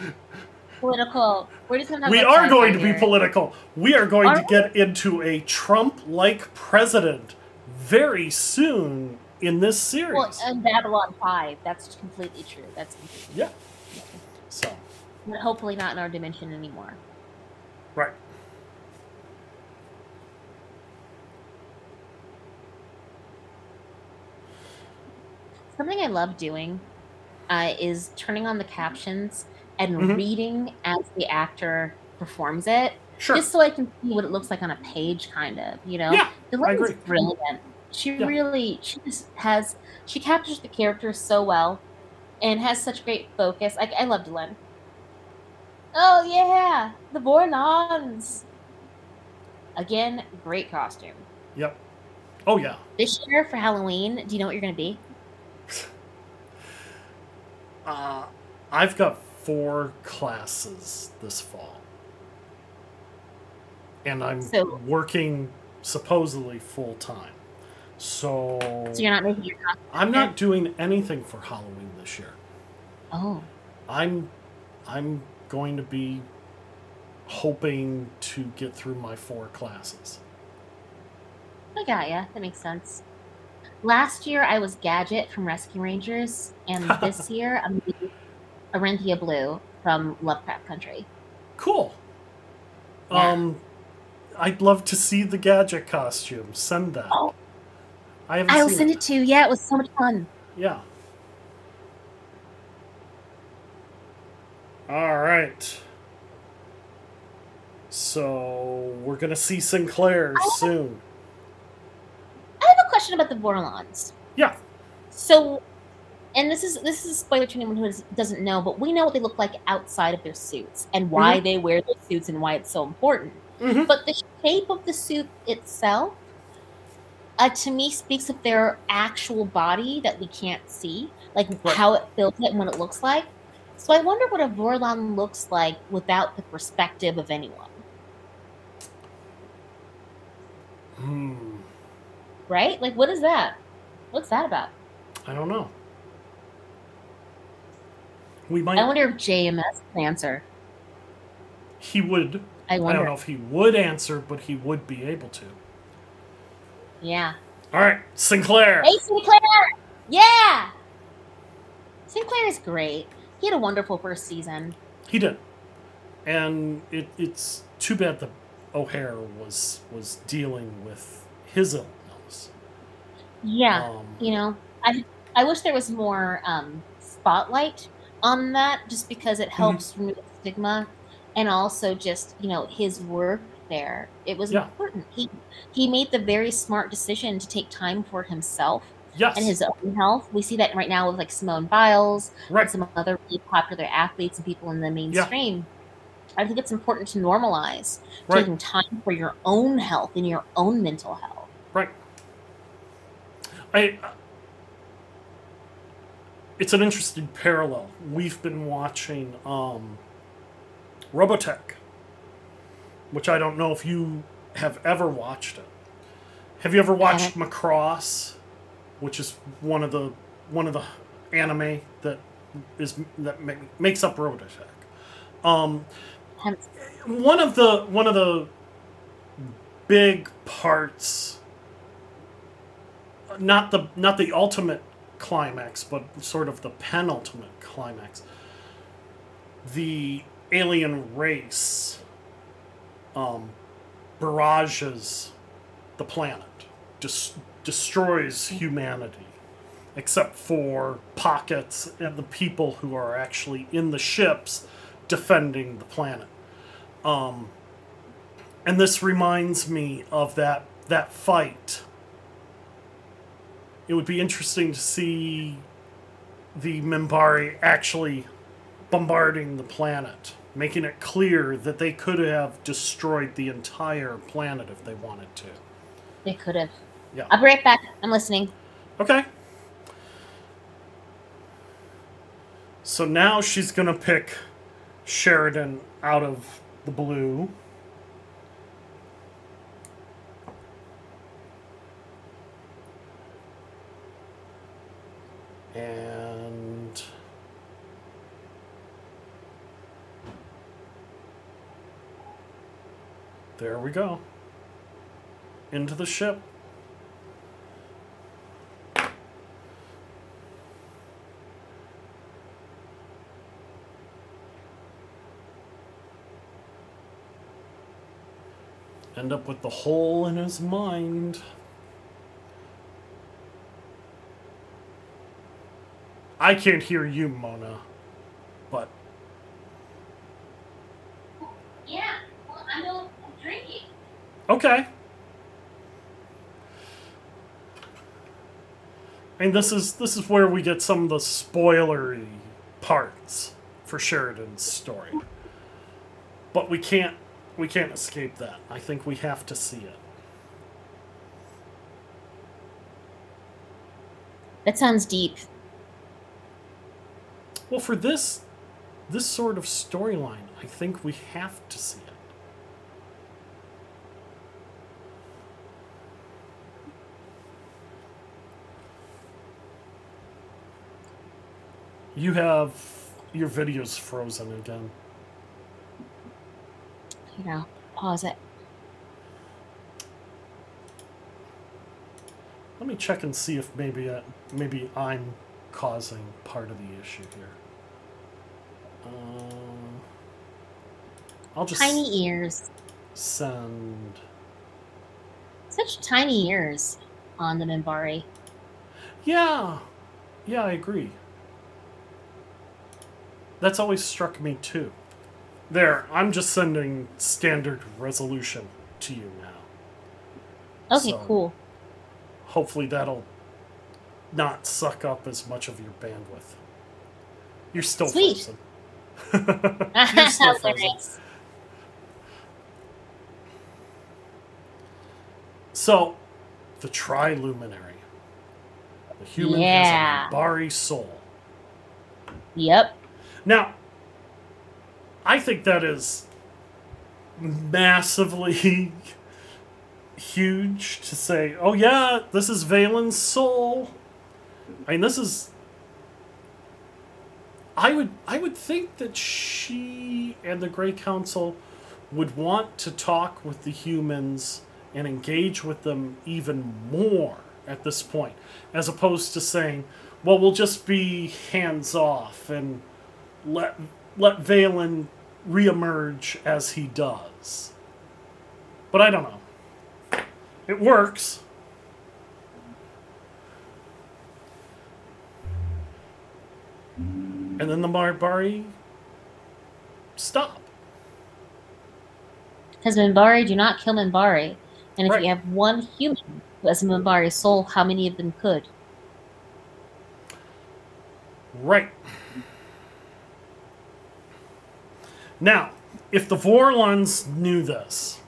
political. We're just going to talk. We are going to sci-fi be political. We are going Are to we? get into a Trump-like president very soon in this series. Well, and Babylon Five. That's completely true. That's completely yeah. So, But hopefully not in our dimension anymore. Right. Something I love doing uh, is turning on the captions and Mhm. reading as the actor performs it, Sure. just so I can see what it looks like on a page, kind of. You know, Yeah, Delenn's agree. brilliant. She Yeah. really, she just has, she captures the character so well, and has such great focus. I, I love Delaney. Oh yeah, the Vorlons. Again, great costume. Yep. Oh yeah. This year for Halloween, do you know what you're gonna be? Uh, I've got four classes this fall, and I'm So- working supposedly full time. So, So you're not making your costume. I'm not doing anything for Halloween this year. Oh, I'm I'm going to be hoping to get through my four classes. I got ya. That makes sense. Last year I was Gadget from Rescue Rangers, and this year I'm Orithyia Blue from Lovecraft Country. Cool. Yeah. Um, I'd love to see the gadget costume. Send that. Oh. I haven't I'll send it. it to you. Yeah, it was so much fun. Yeah. All right. So we're gonna see Sinclair soon. I have a question about the Vorlons. Yeah. So, and this is this is a spoiler to anyone who is- doesn't know, but we know what they look like outside of their suits and why they wear their suits and why it's so important. Mhm. But the shape of the suit itself, uh, to me, speaks of their actual body that we can't see, like Right. how it feels it and what it looks like. So I wonder what a Vorlon looks like without the perspective of anyone, Hmm. right? Like, what is that? What's that about? I don't know. We might. I wonder if JMS can answer. he would. I wonder. I don't know if he would answer, but he would be able to. Yeah. All right, Sinclair. Hey, Sinclair! Yeah! Sinclair is great. He had a wonderful first season. He did, and it, it's too bad that O'Hare was was dealing with his illness. Yeah. Um, you know, I I wish there was more um, spotlight on that, just because Mm-hmm. it helps remove the stigma, and also just you know his work there. It was Yeah. important. He he made the very smart decision to take time for himself yes, and his own health. We see that right now with like Simone Biles, right. and some other really popular athletes and people in the mainstream. I think it's important to normalize Right. taking time for your own health and your own mental health. Right. I. It's an interesting parallel. We've been watching um, Robotech, which I don't know if you have ever watched it. Have you ever watched Macross, which is one of the one of the anime that is that ma- makes up Robotech? Um, one of the one of the big parts not the not the ultimate climax but sort of the penultimate climax the alien race um, barrages the planet dis- destroys humanity except for pockets and the people who are actually in the ships defending the planet um, and this reminds me of that that fight. It would be interesting to see the Minbari actually bombarding the planet, making it clear that they could have destroyed the entire planet if they wanted to. They could have. Yeah. I'll be right back. I'm listening. Okay. So now she's gonna pick Sheridan out of the blue. And there we go. Into the ship. End up with the hole in his mind. I can't hear you, Mona. But Yeah. Well, I'm, I'm drinking. okay. And this is this is where we get some of the spoilery parts for Sheridan's story. But we can't we can't escape that. I think we have to see it. That sounds deep. Well, for this this sort of storyline, I think we have to see it. You have your videos frozen again. You know, pause it. Let me check and see if maybe uh, maybe I'm causing part of the issue here. Um, I'll just Tiny ears. send. Such tiny ears on the Minbari. Yeah, yeah, I agree. That's always struck me too. There, I'm just sending standard resolution to you now. Okay, So- cool. Hopefully that'll not suck up as much of your bandwidth. You're still Sweet. frozen. You're still frozen. So, the Triluminary. The human Yeah. has a Minbari soul. Yep. Now, I think that is massively huge to say, oh yeah, this is Valen's soul. I mean, this is. I would I would think that she and the Grey Council would want to talk with the humans and engage with them even more at this point, as opposed to saying, "Well, we'll just be hands off and let let Valen reemerge as he does." But I don't know. It works. And then the Minbari stop. Because Minbari do not kill Minbari. And if Right. you have one human who has a Minbari soul, how many of them could? Right. Now, if the Vorlons knew this,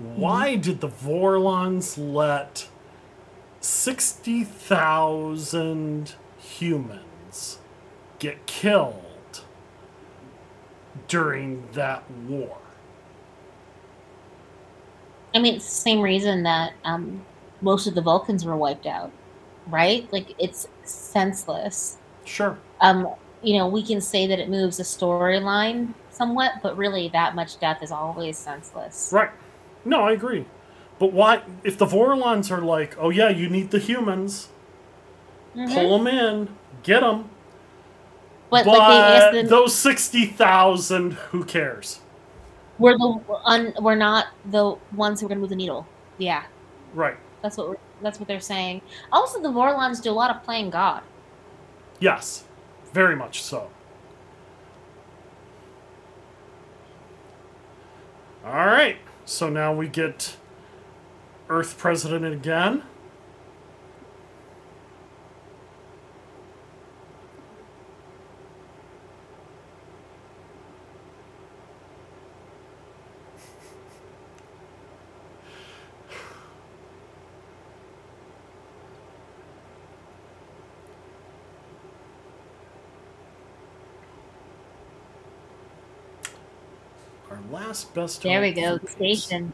why did the Vorlons let 60,000 humans get killed during that war? I mean, it's the same reason that um, most of the Vulcans were wiped out, right? Like, it's senseless. Sure. Um, you know, we can say that it moves a storyline somewhat, but really, that much death is always senseless. Right. No, I agree. But why, if the Vorlons are like, oh yeah, you need the humans, Mhm. pull them in, get them, But, But like, them, those sixty thousand, who cares? we're the un, we're not the ones who are going to move the needle. Yeah, Right. that's what we're, that's what they're saying. Also, the Vorlons do a lot of playing God. Yes. Very much so. All right. So now we get Earth President again. Last best. There we go, station.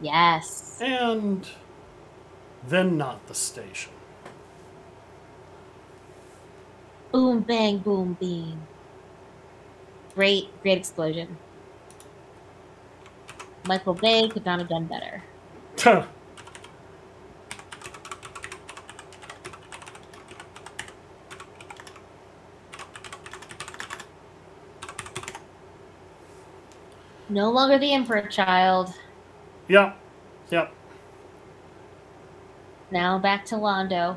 Yes. And then not the station. Boom, bang, boom, beam. Great, great explosion. Michael Bay could not have done better. No longer the Emperor child. yep. Yep. Now back to Londo.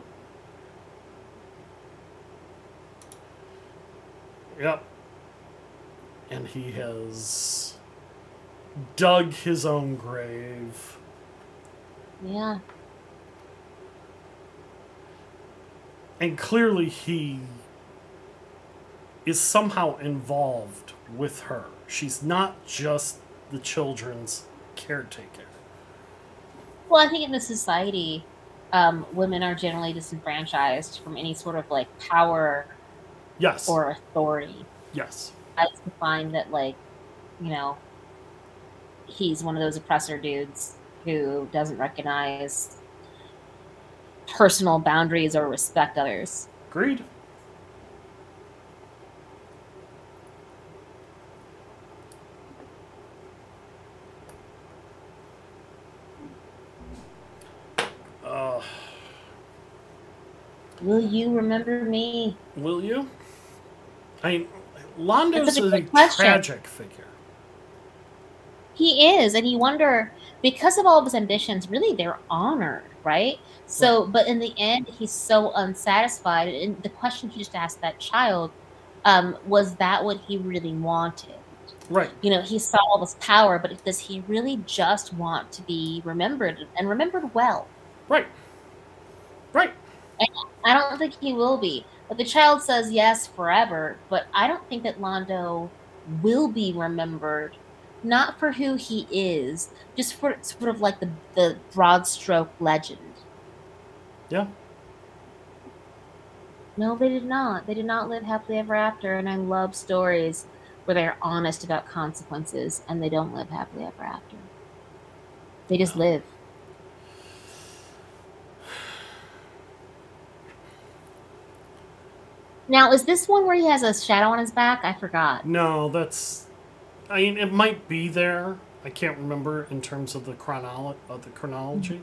Yep. And he has dug his own grave. Yeah. And clearly he is somehow involved with her. She's not just the children's caretaker. Well, I think in the society, um, women are generally disenfranchised from any sort of like power Yes. or authority. yes. I find that like, you know, he's one of those oppressor dudes who doesn't recognize personal boundaries or respect others. Agreed. Will you remember me? will you? I mean, Londo's a a, tragic figure. He is, and you wonder because of all of his ambitions, really they're honored, right? So, but in the end, he's so unsatisfied. And the question he just asked that child um, was that what he really wanted? Right. You know, he saw all this power, but does he really just want to be remembered and remembered well? Right. Right. I don't think he will be. But the child says yes forever, but I don't think that Londo will be remembered not for who he is, just for sort of like the the broad stroke legend. Yeah. No, they did not. They did not live happily ever after, and I love stories where they're honest about consequences and they don't live happily ever after. They just live. Now, is this one where he has a shadow on his back? I forgot. No, that's. I mean, it might be there. I can't remember in terms of the chronolo- of the chronology,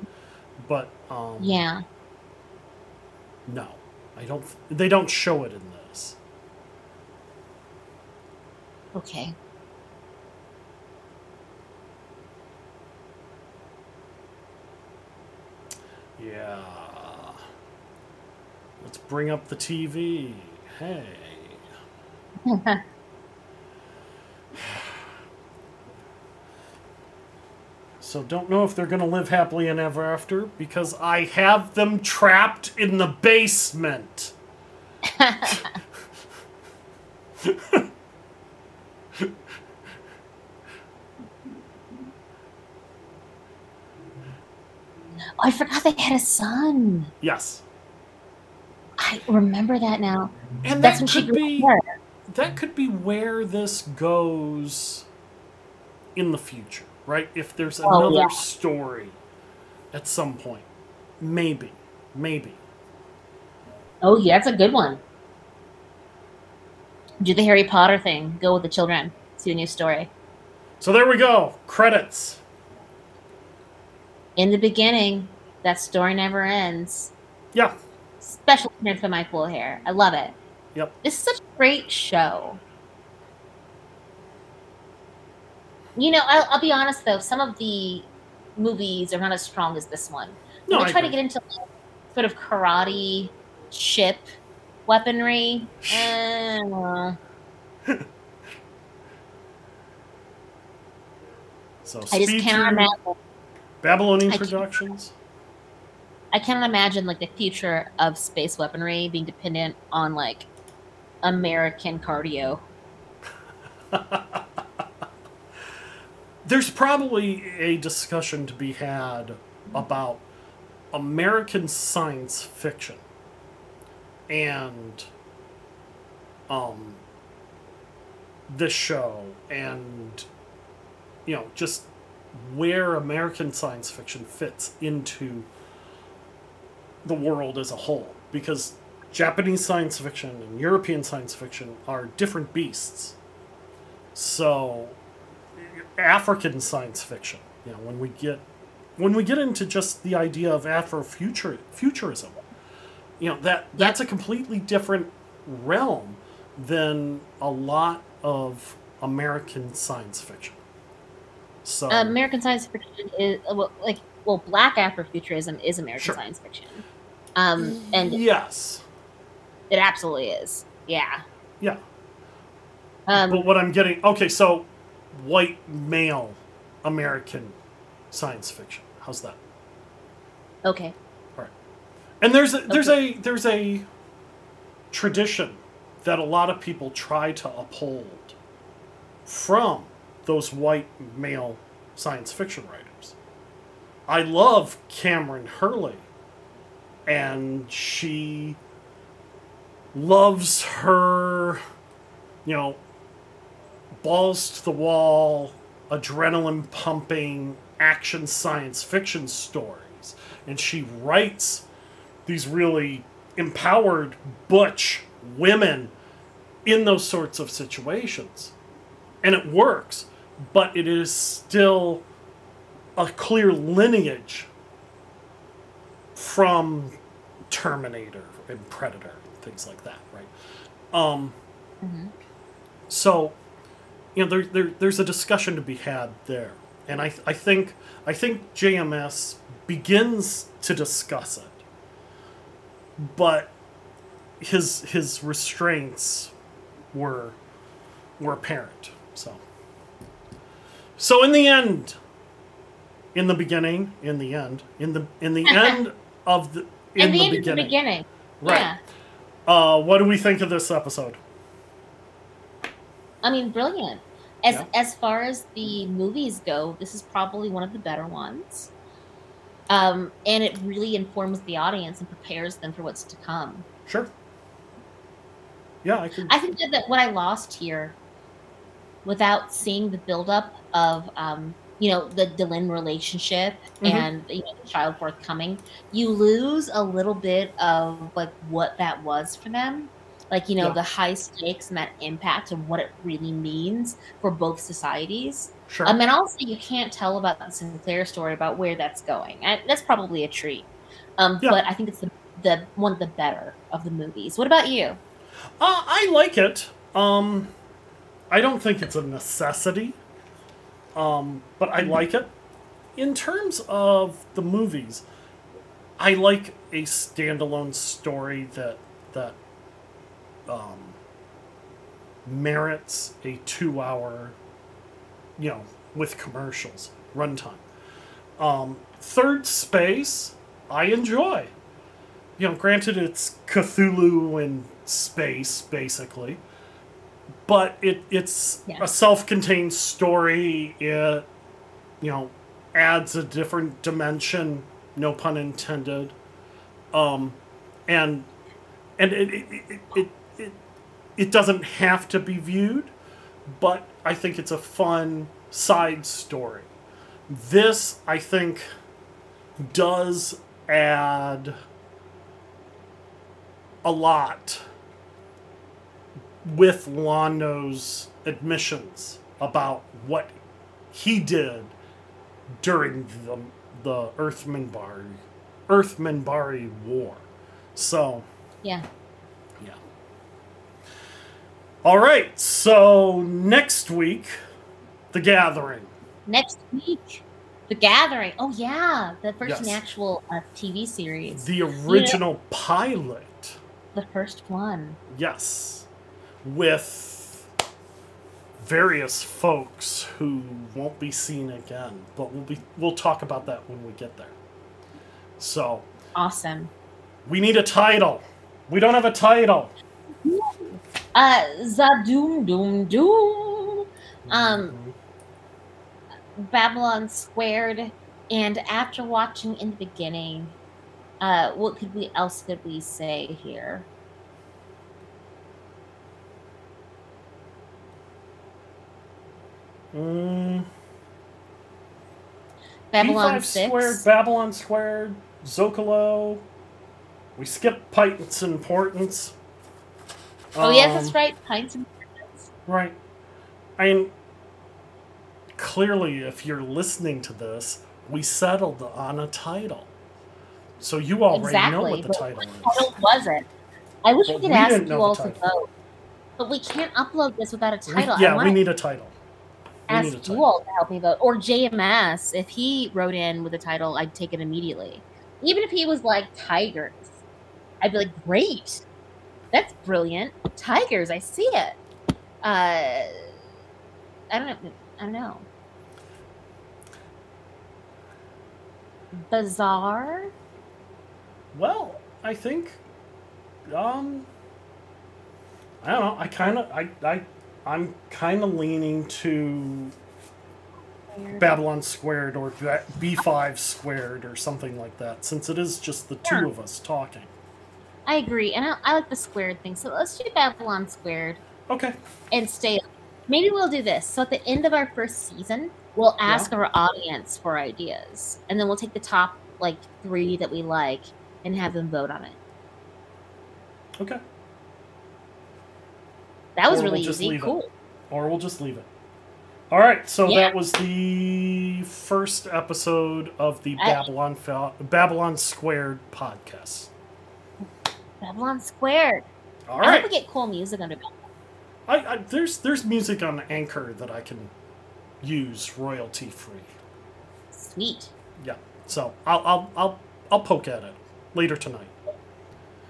but um, Yeah. no, I don't. They don't show it in this. Okay. Yeah. Let's bring up the TV. Hey. So don't know if they're gonna live happily and ever after because I have them trapped in the basement. I forgot they had a son. Yes. Remember that now. And That's that could be that could be where this goes in the future, right? If there's Oh, another yeah. story at some point. Maybe. Maybe. Oh, yeah, that's a good one. Do the Harry Potter thing. Go with the children. See a new story. So there we go. Credits. In the beginning, that story never ends. Yeah. Special appearance by Michael O'Hare. I love it. Yep. This is such a great show. You know, I'll, I'll be honest though, some of the movies are not as strong as this one. No, I try to get into like, sort of karate ship weaponry. eh, So I just cannot imagine. Babylonian Productions. I cannot imagine like the future of space weaponry being dependent on like American cardio. There's probably a discussion to be had about American science fiction and um this show and you know just where American science fiction fits into the world as a whole because Japanese science fiction and European science fiction are different beasts. So African science fiction, you know, when we get when we get into just the idea of Afrofuture futurism, you know, that that's a completely different realm than a lot of American science fiction. So American science fiction is well, like well, black Afrofuturism is American Sure. science fiction, um, and yes, it absolutely is. Yeah. yeah. Um, But what I'm getting okay, so white male American science fiction. How's that? okay. And there's a, there's a there's a tradition that a lot of people try to uphold from those white male science fiction writers. I love Kameron Hurley, and she loves her, you know, balls to the wall, adrenaline pumping action science fiction stories. And she writes these really empowered butch women in those sorts of situations. And it works, but it is still a clear lineage from Terminator and Predator things like that, right? Um, Mhm. so, you know, there, there, there's a discussion to be had there, and I, I think I think JMS begins to discuss it, but his his restraints were were apparent. So, so in the end, in the beginning, in the end, in the in the end of the in In the, beginning, of the beginning. right? Yeah. Uh, what do we think of this episode? I mean, brilliant. As Yeah. as far as the movies go, this is probably one of the better ones. Um, and it really informs the audience and prepares them for what's to come. Sure. Yeah, I can. I think that, that what I lost here, without seeing the buildup of, um, you know, the Delenn relationship Mhm. and you know, the child forthcoming, you lose a little bit of like what that was for them, like you know Yeah. the high stakes and that impact and what it really means for both societies. sure. Um, and also you can't tell about the Sinclair story about where that's going. And that's probably a treat. Um, Yeah. but I think it's the, the one of the better of the movies. What about you? Uh, I like it. Um, I don't think it's a necessity, um, but I like it. In terms of the movies, I like a standalone story that that um, merits a two-hour, you know, with commercials runtime. Um, Third Space, I enjoy you know, granted it's Cthulhu in space, basically, but it it's Yeah. a self-contained story. It you know adds a different dimension, no pun intended, um, and and it it, it, it, it it doesn't have to be viewed, but I think it's a fun side story. This I think does add a lot with Londo's admissions about what he did during the the Earth-Minbari Earth-Minbari War. So Yeah. yeah. All right. So next week, the Gathering. Next week, The Gathering. Oh yeah, the first Yes. actual uh, TV series, The original pilot. the first one. Yes. With various folks who won't be seen again, but we'll be we'll talk about that when we get there. So, Awesome. we need a title. We don't have a title. Uh, Z'ha'dum Doom Doom. Um, Babylon Squared, and after watching in the beginning, uh, what could we else could we say here? Mm, Babylon B5 Six. squared, Babylon squared, Zocalo. We skipped Python's importance. Oh yes, that's Um, right. Pints and Pirates. Right. I mean, clearly, if you're listening to this, we settled on a title. So you already know what the but title is. was it? I wish Well, we could we ask you all to vote, but we can't upload this without a We- title. I yeah, we need a title. Ask you all to help me vote, or JMS. If he wrote in with a title, I'd take it immediately. Even if he was like Tigers, I'd be like, great, that's brilliant. Tigers, I see it. Uh, I don't know. I don't know. Bizarre. Well, I think, um, I don't know. I kind of, I, I, I'm kind of leaning to Babylon squared or B5 squared or something like that, since it is just the two Yeah. of us talking. I agree, and I, I like the squared thing. So let's do Babylon squared. Okay. and stay. Maybe we'll do this. So at the end of our first season, we'll ask our audience for ideas, and then we'll take the top like three that we like and have them vote on it. Okay. That was Or we'll really just easy. leave it. Cool. Or we'll just leave it. All right. So Yeah. that was the first episode of the I- Babylon Babylon Squared podcast. Babylon squared. All I hope right. we get cool music under Babylon. I, I, there's there's music on Anchor that I can use royalty free. Sweet. Yeah. So I'll I'll I'll I'll poke at it later tonight.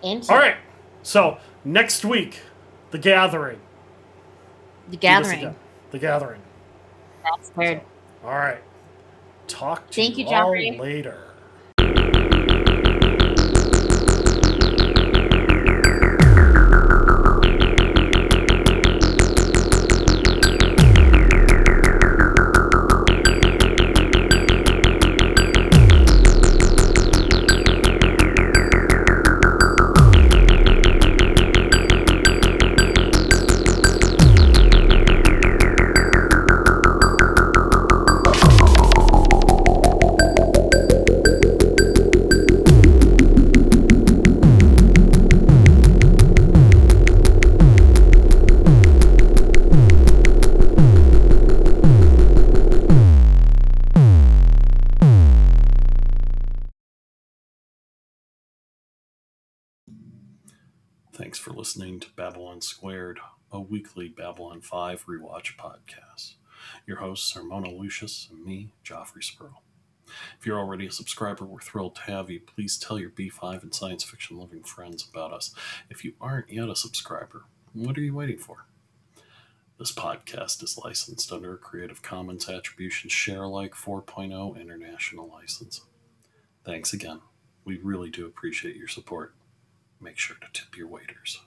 Into All right. So next week, the gathering. the gathering. The gathering. That's squared. All right. Talk to Thank you you, all later. Babylon 5 rewatch podcast. Your hosts are Mona Lucius and me, Joffrey Spurl. If you're already a subscriber, we're thrilled to have you. Please tell your B5 and science fiction loving friends about us. If you aren't yet a subscriber, what are you waiting for? This podcast is licensed under a Creative Commons Attribution Share Alike 4.0 international license. Thanks again. We really do appreciate your support. Make sure to tip your waiters.